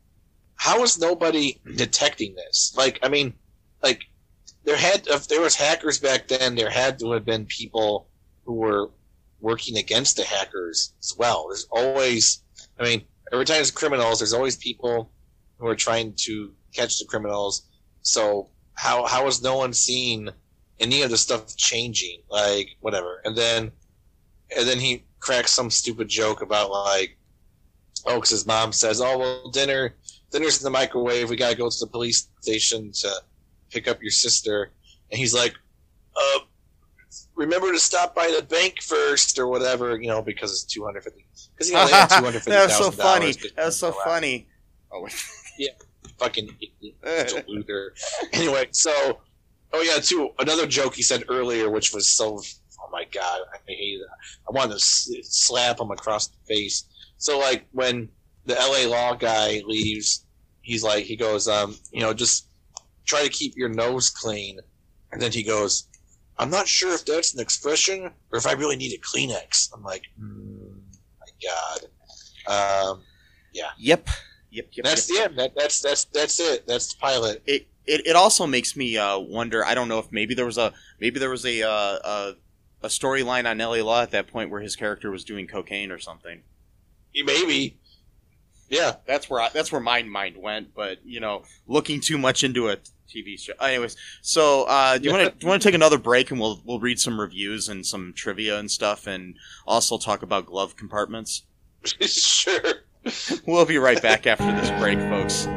how is nobody detecting this? Like, I mean, like there had if there was hackers back then, there had to have been people who were working against the hackers as well. There's always, I mean, every time there's criminals, there's always people who are trying to catch the criminals. So how how is no one seeing any of the stuff changing? Like whatever, and then and then he cracks some stupid joke about like, oh, because his mom says, oh well, dinner dinner's in the microwave. We gotta go to the police station to pick up your sister, and he's like, uh remember to stop by the bank first or whatever, you know, because it's two hundred fifty. Because he only had two hundred fifty that was so funny. That was so funny. Oh, yeah, Fucking Luther. Anyway, so oh yeah, too another joke he said earlier, which was so oh my god, I hated it. I wanted to slap him across the face. So like when the LA law guy leaves, he's like, he goes, um, you know, just try to keep your nose clean. And then he goes, I'm not sure if that's an expression or if I really need a Kleenex. I'm like, mm, my God. Um, Yep. Yep. Yep. that's yep. the end. That, that's that's that's it. That's the pilot. It, it it also makes me uh, wonder. I don't know if maybe there was a maybe there was a uh, a, a storyline on LA Law at that point where his character was doing cocaine or something. Maybe. Yeah. That's where I, that's where my mind went. But you know, looking too much into a TV show. Anyways, so uh, do you want to want to take another break and we'll we'll read some reviews and some trivia and stuff, and also talk about glove compartments. sure. We'll be right back after this break, folks.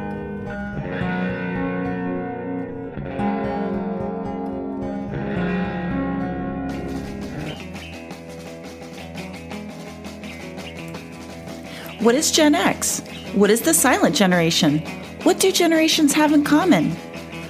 What is Gen X? What is the silent generation? What do generations have in common?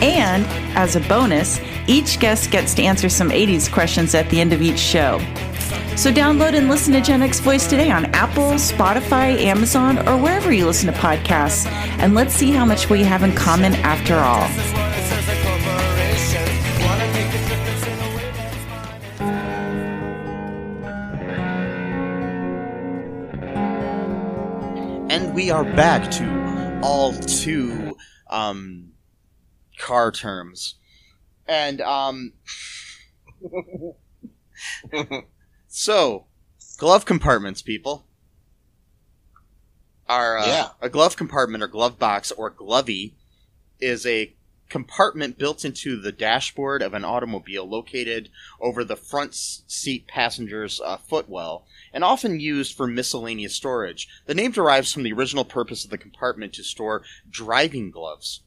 And as a bonus, each guest gets to answer some 80s questions at the end of each show. So download and listen to Gen X Voice today on Apple, Spotify, Amazon, or wherever you listen to podcasts. And let's see how much we have in common after all. And we are back to all two um, car terms. And um, so glove compartments, people. Are uh, Yeah. a glove compartment or glove box or glovey is a compartment built into the dashboard of an automobile located over the front seat passenger's uh, footwell and often used for miscellaneous storage. The name derives from the original purpose of the compartment to store driving gloves.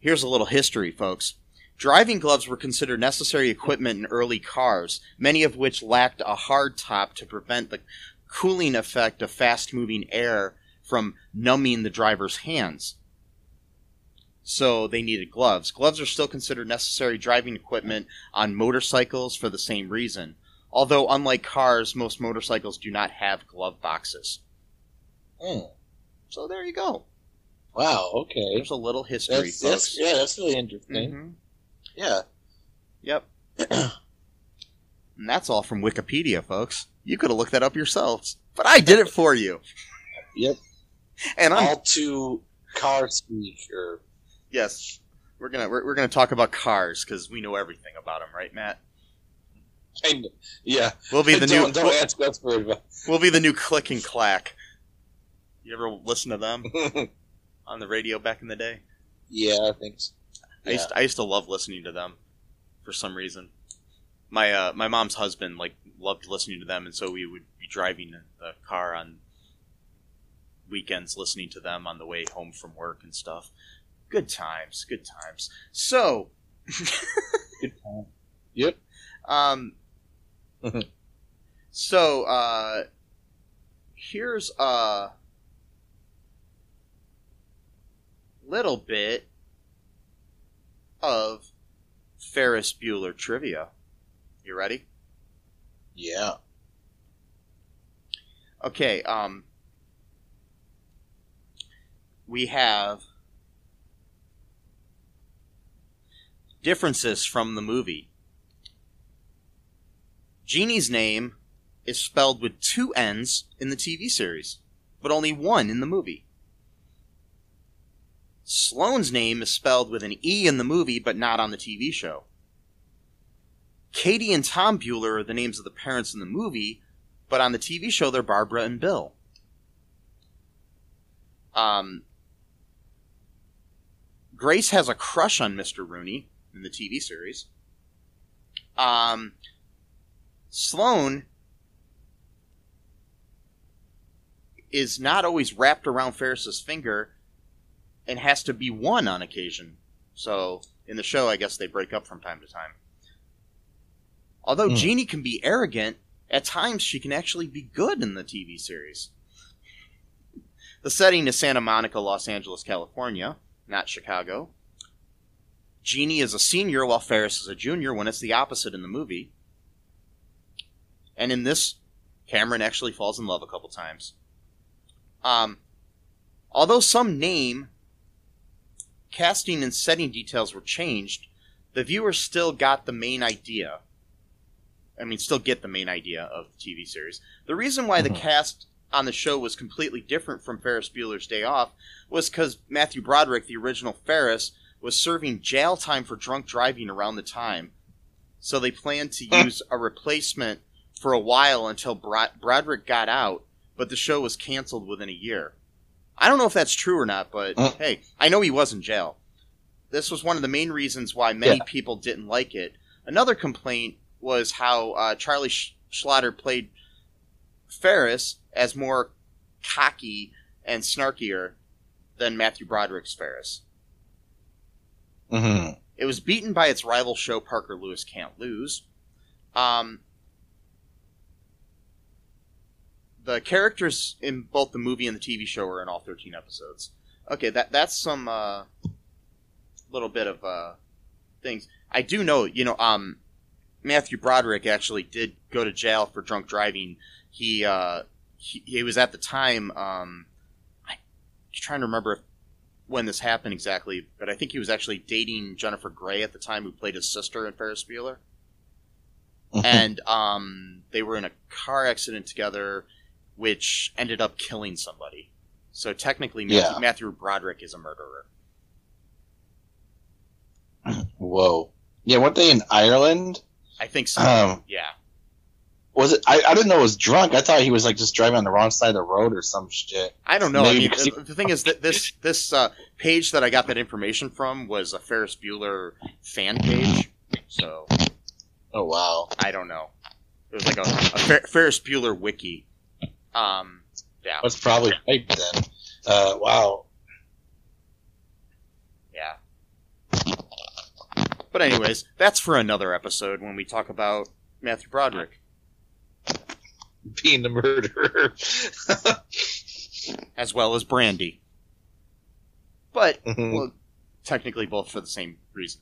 Here's a little history, folks. Driving gloves were considered necessary equipment in early cars, many of which lacked a hard top to prevent the cooling effect of fast moving air from numbing the driver's hands. So they needed gloves. Gloves are still considered necessary driving equipment on motorcycles for the same reason. Although, unlike cars, most motorcycles do not have glove boxes. Hmm. So there you go. Wow. Okay. There's a little history, That's, that's yeah. That's really interesting. Mhm. Yeah. Yep. and that's all from Wikipedia, folks. You could have looked that up yourselves, but I did it for you. Yep. And I'm All to car speak or yes, we're gonna we're, we're gonna talk about cars because we know everything about them, right, Matt? of, yeah. We'll be the don't, new Don't we'll, ask us for advice. we'll be the new Click and Clack. You ever listen to them on the radio back in the day? yeah, I think. So. I used to, I used to love listening to them for some reason. My uh, my mom's husband like loved listening to them, and so we would be driving the car on weekends, listening to them on the way home from work and stuff. Good times, good times. So, Good time. Yep. um, so uh, here's a little bit of Ferris Bueller trivia. You ready? Yeah. Okay, um we have differences from the movie. Jeannie's name is spelled with two N's in the TV series, but only one in the movie. Sloane's name is spelled with an E in the movie, but not on the TV show. Katie and Tom Bueller are the names of the parents in the movie, but on the TV show they're Barbara and Bill. Um, Grace has a crush on Mr. Rooney in the TV series. Um, Sloane is not always wrapped around Ferris's finger, and has to be one on occasion. So in the show, I guess they break up from time to time. Although Hmm. Jeannie can be arrogant, at times she can actually be good in the TV series. The setting is Santa Monica, Los Angeles, California, not Chicago. Jeannie is a senior while Ferris is a junior when it's the opposite in the movie. And in this, Cameron actually falls in love a couple times. Um, although some name, casting, and setting details were changed, the viewer still got the main idea. I mean, still get the main idea of the TV series. The reason why the Mhm. cast on the show was completely different from Ferris Bueller's Day Off was because Matthew Broderick, the original Ferris, was serving jail time for drunk driving around the time. So they planned to use a replacement for a while until Brod- Broderick got out, but the show was canceled within a year. I don't know if that's true or not, but Uh. hey, I know he was in jail. This was one of the main reasons why many Yeah. people didn't like it. Another complaint was how uh, Charlie Sch- Schlatter played Ferris as more cocky and snarkier than Matthew Broderick's Ferris. hmm It was beaten by its rival show, Parker Lewis Can't Lose. Um, the characters in both the movie and the TV show are in all 13 episodes. Okay, that that's some uh, little bit of uh, things. I do know, you know, um, Matthew Broderick actually did go to jail for drunk driving. He uh, he, he was at the time. Um, I'm trying to remember if when this happened exactly, but I think he was actually dating Jennifer Grey at the time, who played his sister in Ferris Bueller. and um, they were in a car accident together, which ended up killing somebody. So technically, Matthew, Yeah. Matthew Broderick is a murderer. Whoa. Yeah, weren't they in Ireland? I think so. Um, yeah. was it? I, I didn't know it was drunk. I thought he was like just driving on the wrong side of the road or some shit. I don't know. I mean, the, he- the thing is that this this uh, page that I got that information from was a Ferris Bueller fan page. So Oh wow. I don't know. It was like a, a Fer- Ferris Bueller wiki. Um, yeah, That's probably right then. Uh, wow. yeah. But anyways, that's for another episode when we talk about Matthew Broderick, Being the murderer. as well as Brandy. But Mhm. well, technically both for the same reason.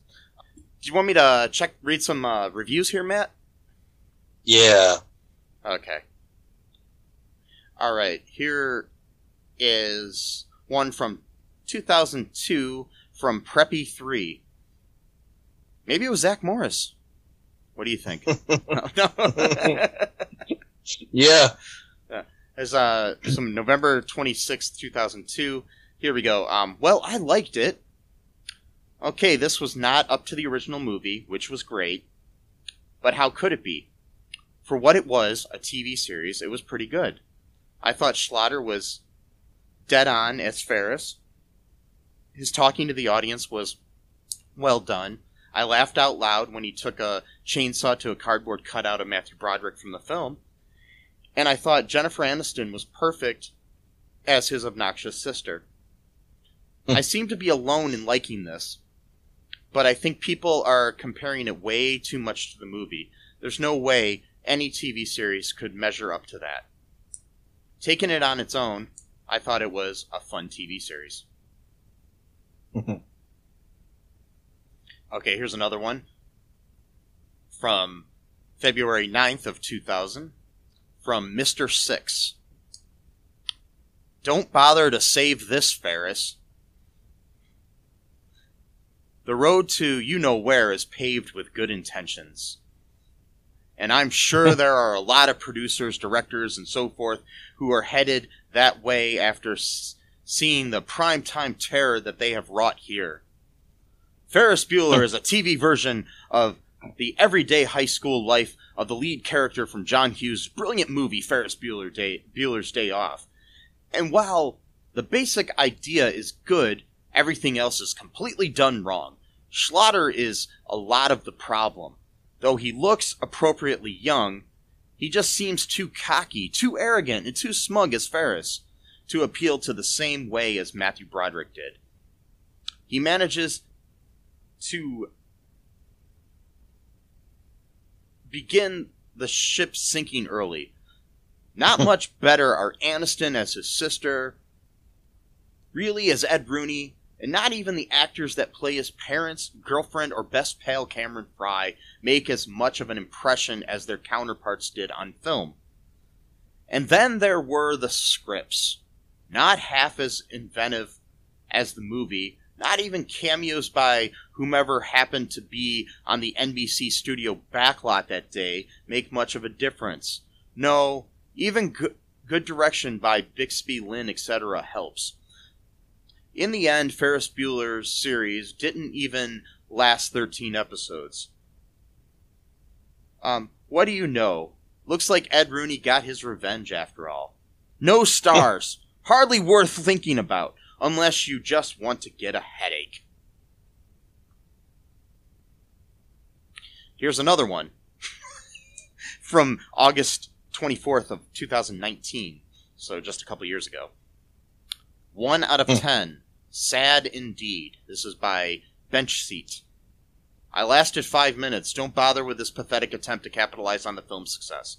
Do you want me to check read some uh, reviews here, Matt? yeah. Okay. All right. Here is one from 2002 from Preppy3. Maybe it was Zach Morris. What do you think? Yeah. There's uh, some November 26th, 2002. Here we go. Um, well, I liked it. Okay, this was not up to the original movie, which was great. But how could it be? For what it was, a TV series, it was pretty good. I thought Schlatter was dead on as Ferris. His talking to the audience was well done. I laughed out loud when he took a chainsaw to a cardboard cutout of Matthew Broderick from the film and I thought Jennifer Aniston was perfect as his obnoxious sister. Hmm. I seem to be alone in liking this, but I think people are comparing it way too much to the movie. There's no way any TV series could measure up to that. Taking it on its own, I thought it was a fun TV series. Mhm. Okay, here's another one from February 9th of 2000 from Mr. Six. Don't bother to save this, Ferris. The road to you know where is paved with good intentions. And I'm sure there are a lot of producers, directors, and so forth who are headed that way after s- seeing the primetime terror that they have wrought here. Ferris Bueller is a TV version of the everyday high school life of the lead character from John Hughes' brilliant movie Ferris Bueller Day, Bueller's Day Off. And while the basic idea is good, everything else is completely done wrong. Schlatter is a lot of the problem. Though he looks appropriately young, he just seems too cocky, too arrogant, and too smug as Ferris to appeal to the same way as Matthew Broderick did. he manages to begin the ship sinking early. Not much better are Aniston as his sister, Riehle as Ed Rooney, and not even the actors that play his parents, girlfriend, or best pal Cameron Fry make as much of an impression as their counterparts did on film. And then there were the scripts. Not half as inventive as the movie, not even cameos by whomever happened to be on the NBC studio backlot that day make much of a difference. No, even good, good direction by Bixby, Lynn, etc. helps. In the end, Ferris Bueller's series didn't even last 13 episodes. Um, what do you know? Looks like Ed Rooney got his revenge after all. No stars. Hardly worth thinking about, unless you just want to get a headache. Here's another one. From August 24th of 2019, so just a couple years ago. One out of ten. Sad indeed. This is by Bench Seat. I lasted five minutes. Don't bother with this pathetic attempt to capitalize on the film's success.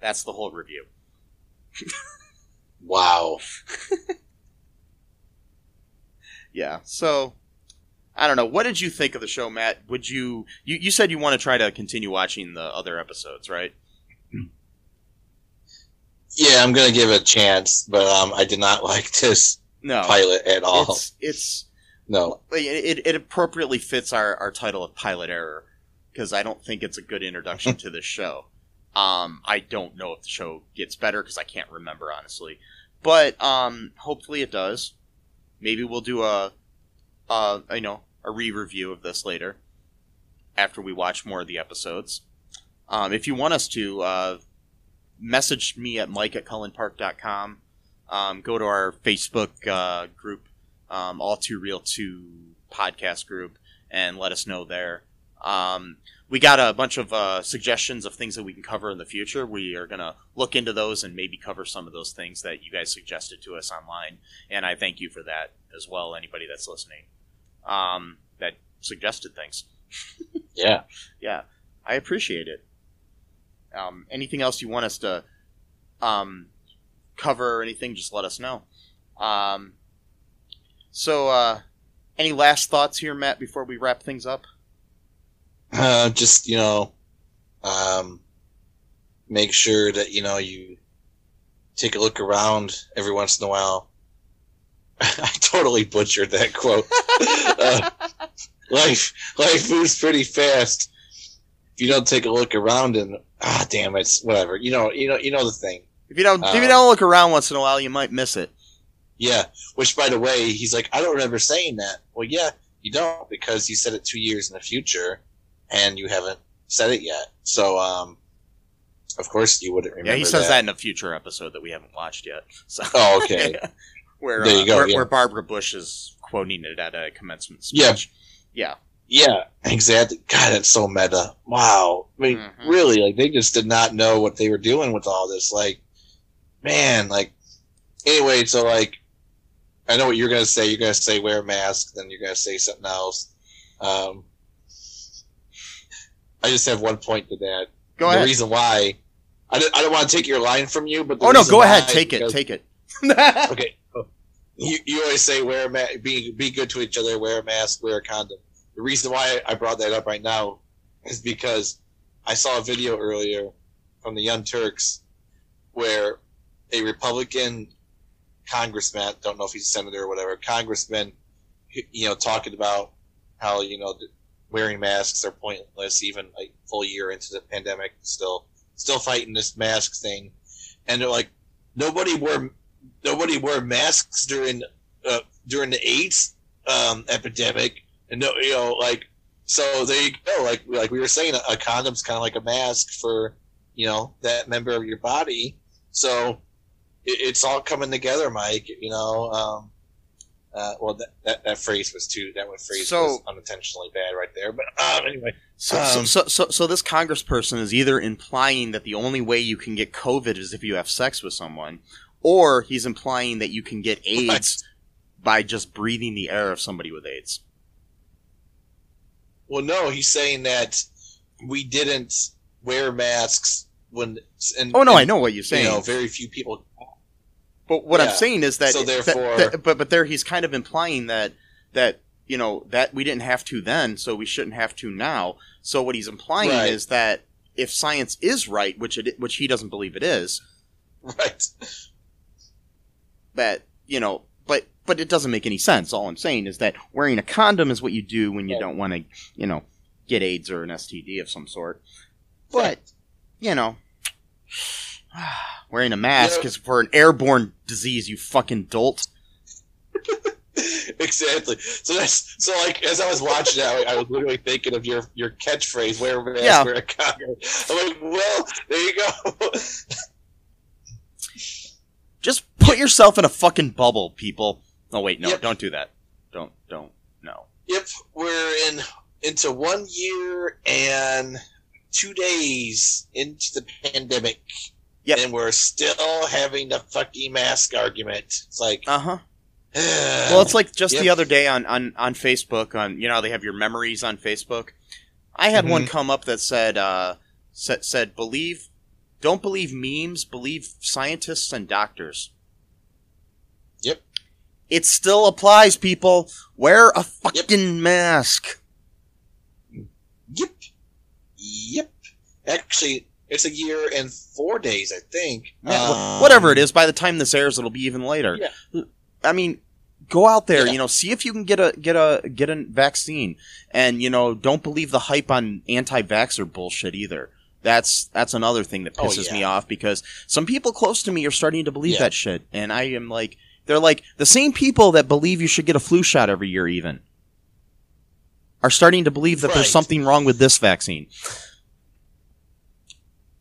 That's the whole review. Wow. Yeah. So I don't know. What did you think of the show, Matt? Would you you, you said you want to try to continue watching the other episodes, right? Yeah, I'm gonna give it a chance, but um, I did not like this No. pilot at all. It's it's no. it, it appropriately fits our, our title of pilot error because I don't think it's a good introduction to this show. Um, I don't know if the show gets better because I can't remember honestly, but um, hopefully it does. Maybe we'll do a, a you know a re-review of this later after we watch more of the episodes. Um, if you want us to, uh, message me at mike at cullenpark.com. Um, go to our Facebook uh, group, um, All Too Real 2 podcast group, and let us know there. Um, we got a bunch of uh, suggestions of things that we can cover in the future. We are going to look into those and maybe cover some of those things that you guys suggested to us online. And I thank you for that as well, anybody that's listening um, that suggested things. Yeah. Yeah, I appreciate it. Um, anything else you want us to um, cover or anything, just let us know. Um, so, uh, any last thoughts here, Matt, before we wrap things up? Uh, just you know, um, make sure that you know you take a look around every once in a while. I totally butchered that quote. uh, life, life moves pretty fast. If you don't take a look around and ah, damn it, whatever. You know, you know, you know the thing. If you don't, if you Um, don't look around once in a while, you might miss it. Yeah. Which, by the way, he's like, I don't remember saying that. Well, yeah, you don't because you said it two years in the future, and you haven't said it yet. So, um, of course, you wouldn't remember. Yeah, he says that. in a future episode that we haven't watched yet. So, Oh, okay. where There you uh, go, where, yeah. where Barbara Bush is quoting it at a commencement speech. Yeah. yeah. Yeah, exactly. God, it's so meta. Wow. I mean, Mhm. really, like they just did not know what they were doing with all this. Like, man, like. Anyway, so like, I know what you're gonna say. You're gonna say wear a mask. Then you're gonna say something else. Um, I just have one point to that. Go the ahead. The reason why I don't, I don't want to take your line from you, but the Oh no, go ahead. Take it. because- Take it. okay. You, you always say wear a ma- be be good to each other, wear a mask, wear a condom. The reason why I brought that up right now is because I saw a video earlier from the Young Turks where a Republican congressman, don't know if he's a senator or whatever, congressman, you know, talking about how you know wearing masks are pointless, even like a full year into the pandemic, still still fighting this mask thing, and they're like, nobody wore nobody wore masks during uh, during the AIDS um, epidemic, and no, you know, like so there you go. Like like we were saying, a, a condom's kind of like a mask for you know that member of your body. So it, it's all coming together, Mike. You know. Um, uh, well, that, that that phrase was too. That one phrase So- was unintentionally bad right there. But um, anyway, So, Um, so, so, so this congressperson is either implying that the only way you can get COVID is if you have sex with someone, or he's implying that you can get AIDS by just breathing the air of somebody with AIDS. Well, no, he's saying that we didn't wear masks when. And, Oh no, and, I know what you're saying. You know, very few people. But what I'm saying is that, So that- therefore- that- but but there he's kind of implying that that you know that we didn't have to then, so we shouldn't have to now. So what he's implying Right. is that if science is right, which it which he doesn't believe it is, Right. that you know, but but it doesn't make any sense. All I'm saying is that wearing a condom is what you do when you Right. don't want to, you know, get AIDS or an STD of some sort. But Right. you know, wearing a mask Yeah. is for an airborne disease. You fucking dolt. exactly. So that's so like as I was watching that, I was literally thinking of your your catchphrase, "Wear a mask, Yeah. wear a condom." I'm like, well, there you go. Just put yourself in a fucking bubble, people. Oh wait, no, Yep. don't do that. Don't, don't, no. yep, we're in into one year and two days into the pandemic. Yep. And we're still having the fucking mask argument. It's like, Uh huh. Well, it's like just the other day on, on, on Facebook. On you know they have your memories on Facebook. I had one Mhm. come up that said uh, said said believe, don't believe memes, believe scientists and doctors. Yep. It still applies, people. Wear a fucking mask. Yep. Yep. Actually, it's a year and four days, I think. Yeah, Um, whatever it is, by the time this airs, it'll be even later. Yeah. I mean, go out there, Yeah. you know, see if you can get a get a get a vaccine, and you know, don't believe the hype on anti-vaxxer bullshit either. That's that's another thing that Oh, pisses me off because some people close to me are starting to believe Yeah. that shit, and I am like, they're like the same people that believe you should get a flu shot every year, even are starting to believe that there's something wrong with this vaccine.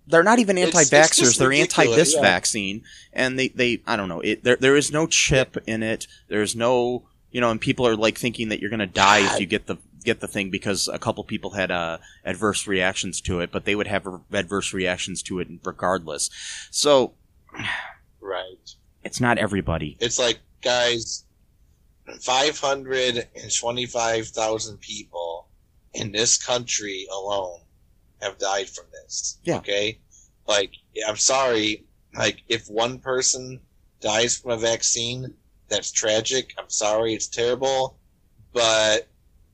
They're not even anti-vaxxers; they're anti-this yeah. vaccine, and they, they I don't know. It, there there is no chip in it. There's no you know, and people are like thinking that you're gonna die if you get the get the thing because a couple people had uh, adverse reactions to it, but they would have adverse reactions to it regardless. So Right. it's not everybody. It's like, guys, 525,000 people in this country alone have died from this. Yeah. Okay? Like, I'm sorry. Like, if one person dies from a vaccine, that's tragic. I'm sorry. It's terrible. But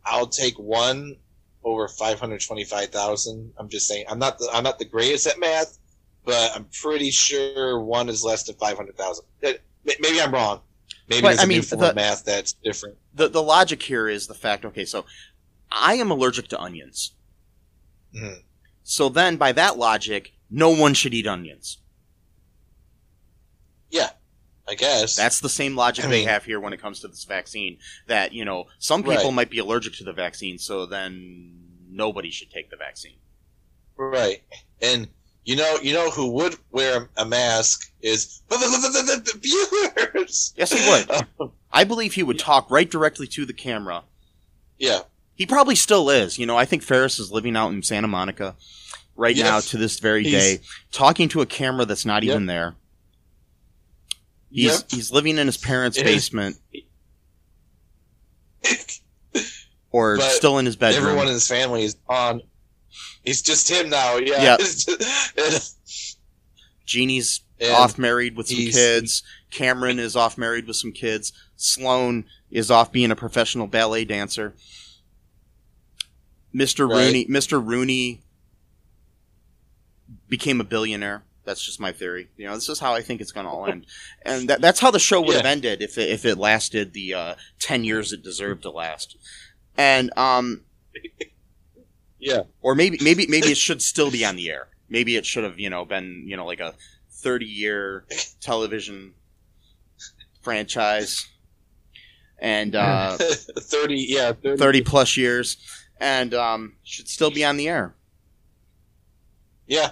I'll take one over 525,000. I'm just saying, I'm not the, I'm not the greatest at math, but I'm pretty sure one is less than 500,000. Uh, Maybe I'm wrong. Maybe But, there's a I mean, new form the- of math that's different. The the logic here is the fact. Okay, so I am allergic to onions. Mhm. So then, by that logic, no one should eat onions. Yeah, I guess. That's the same logic I they mean- have here when it comes to this vaccine. That you know, some people Right. might be allergic to the vaccine, so then nobody should take the vaccine. right. And you know, you know who would wear a mask is the viewers. Yes, he would. I believe he would talk right directly to the camera. yeah, He probably still is. You know, I think Ferris is living out in Santa Monica right Yes. now to this very He's- day, talking to a camera that's not Yep. even there. He's Yep. he's living in his parents' basement or But still in his bedroom. everyone in his family is on. He's just him now. Yeah. Yep. Jeannie's and- off married with some kids. Cameron is off married with some kids. Sloan is off being a professional ballet dancer. Mr. Right. Rooney, Mr. Rooney became a billionaire. That's just my theory. You know, this is how I think it's going to all end, and that, that's how the show would have ended if it, if it lasted the uh, ten years it deserved to last. And um, yeah. or maybe maybe maybe it should still be on the air. Maybe it should have you know been you know like a thirty year television franchise, and uh, Thirty. Yeah. 30, thirty plus years, and um, should still be on the air. Yeah.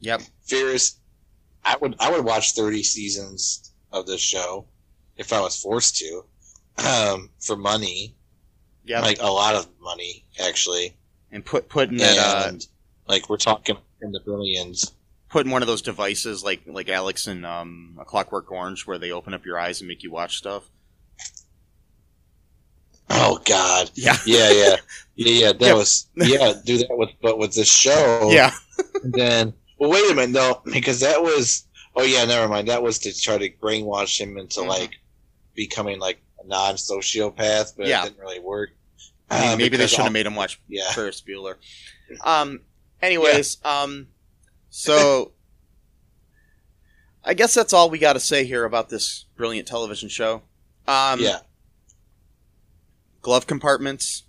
Yep. Fierce. I would. I would watch thirty seasons of this show if I was forced to, um, for money. Yeah. Like a lot of money, actually. and put putting that uh, like we're talking in the billions. putting one of those devices like like Alex in um, a Clockwork Orange where they open up your eyes and make you watch stuff. Oh God. Yeah. Yeah, yeah, yeah, yeah. That Yeah. was yeah. Do that with but with this show. Yeah. And then, well, wait a minute, no, because that was. Oh yeah, never mind. That was to try to brainwash him into Mhm. like becoming like a non-sociopath, but Yeah. it didn't really work. I mean, Uh, maybe they should have made him watch Yeah. Ferris Bueller. Um. Anyways, um. So. I guess that's all we got to say here about this brilliant television show. Um, yeah. Glove compartments.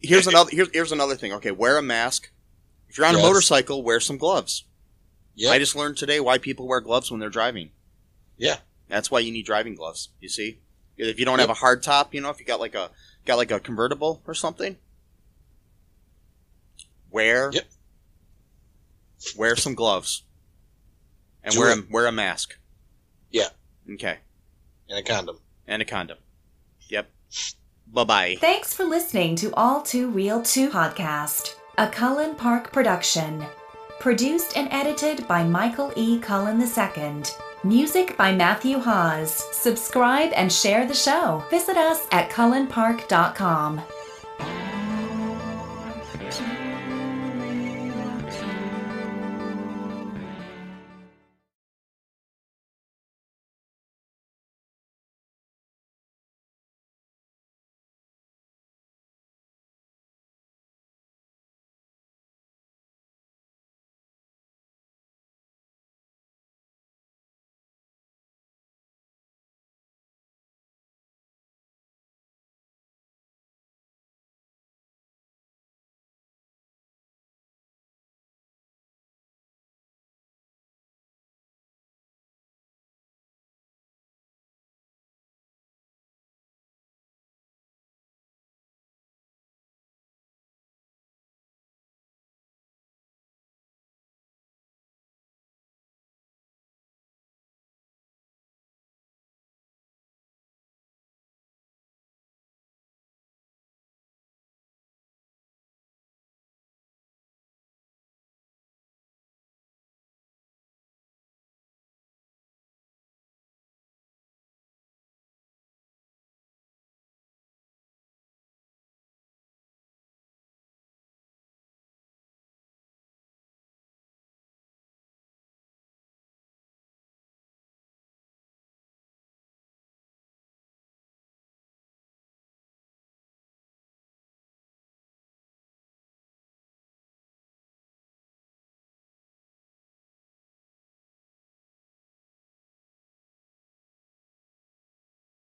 Here's another. Here's here's another thing. Okay, wear a mask. If you're on a motorcycle, wear some gloves. Yeah. I just learned today why people wear gloves when they're driving. Yeah. That's why you need driving gloves. You see, if you don't have a hard top, you know, if you got like a got like a convertible or something, wear Yep. wear some gloves and Do wear it. a wear a mask. Yeah. Okay, and a condom. and a condom. Yep. Bye bye. Thanks for listening to All Too Real 2 podcast, a Cullen Park production. Produced and edited by Michael E. Cullen II. Music by Matthew Hawes. Subscribe and share the show. Visit us at cullenpark.com.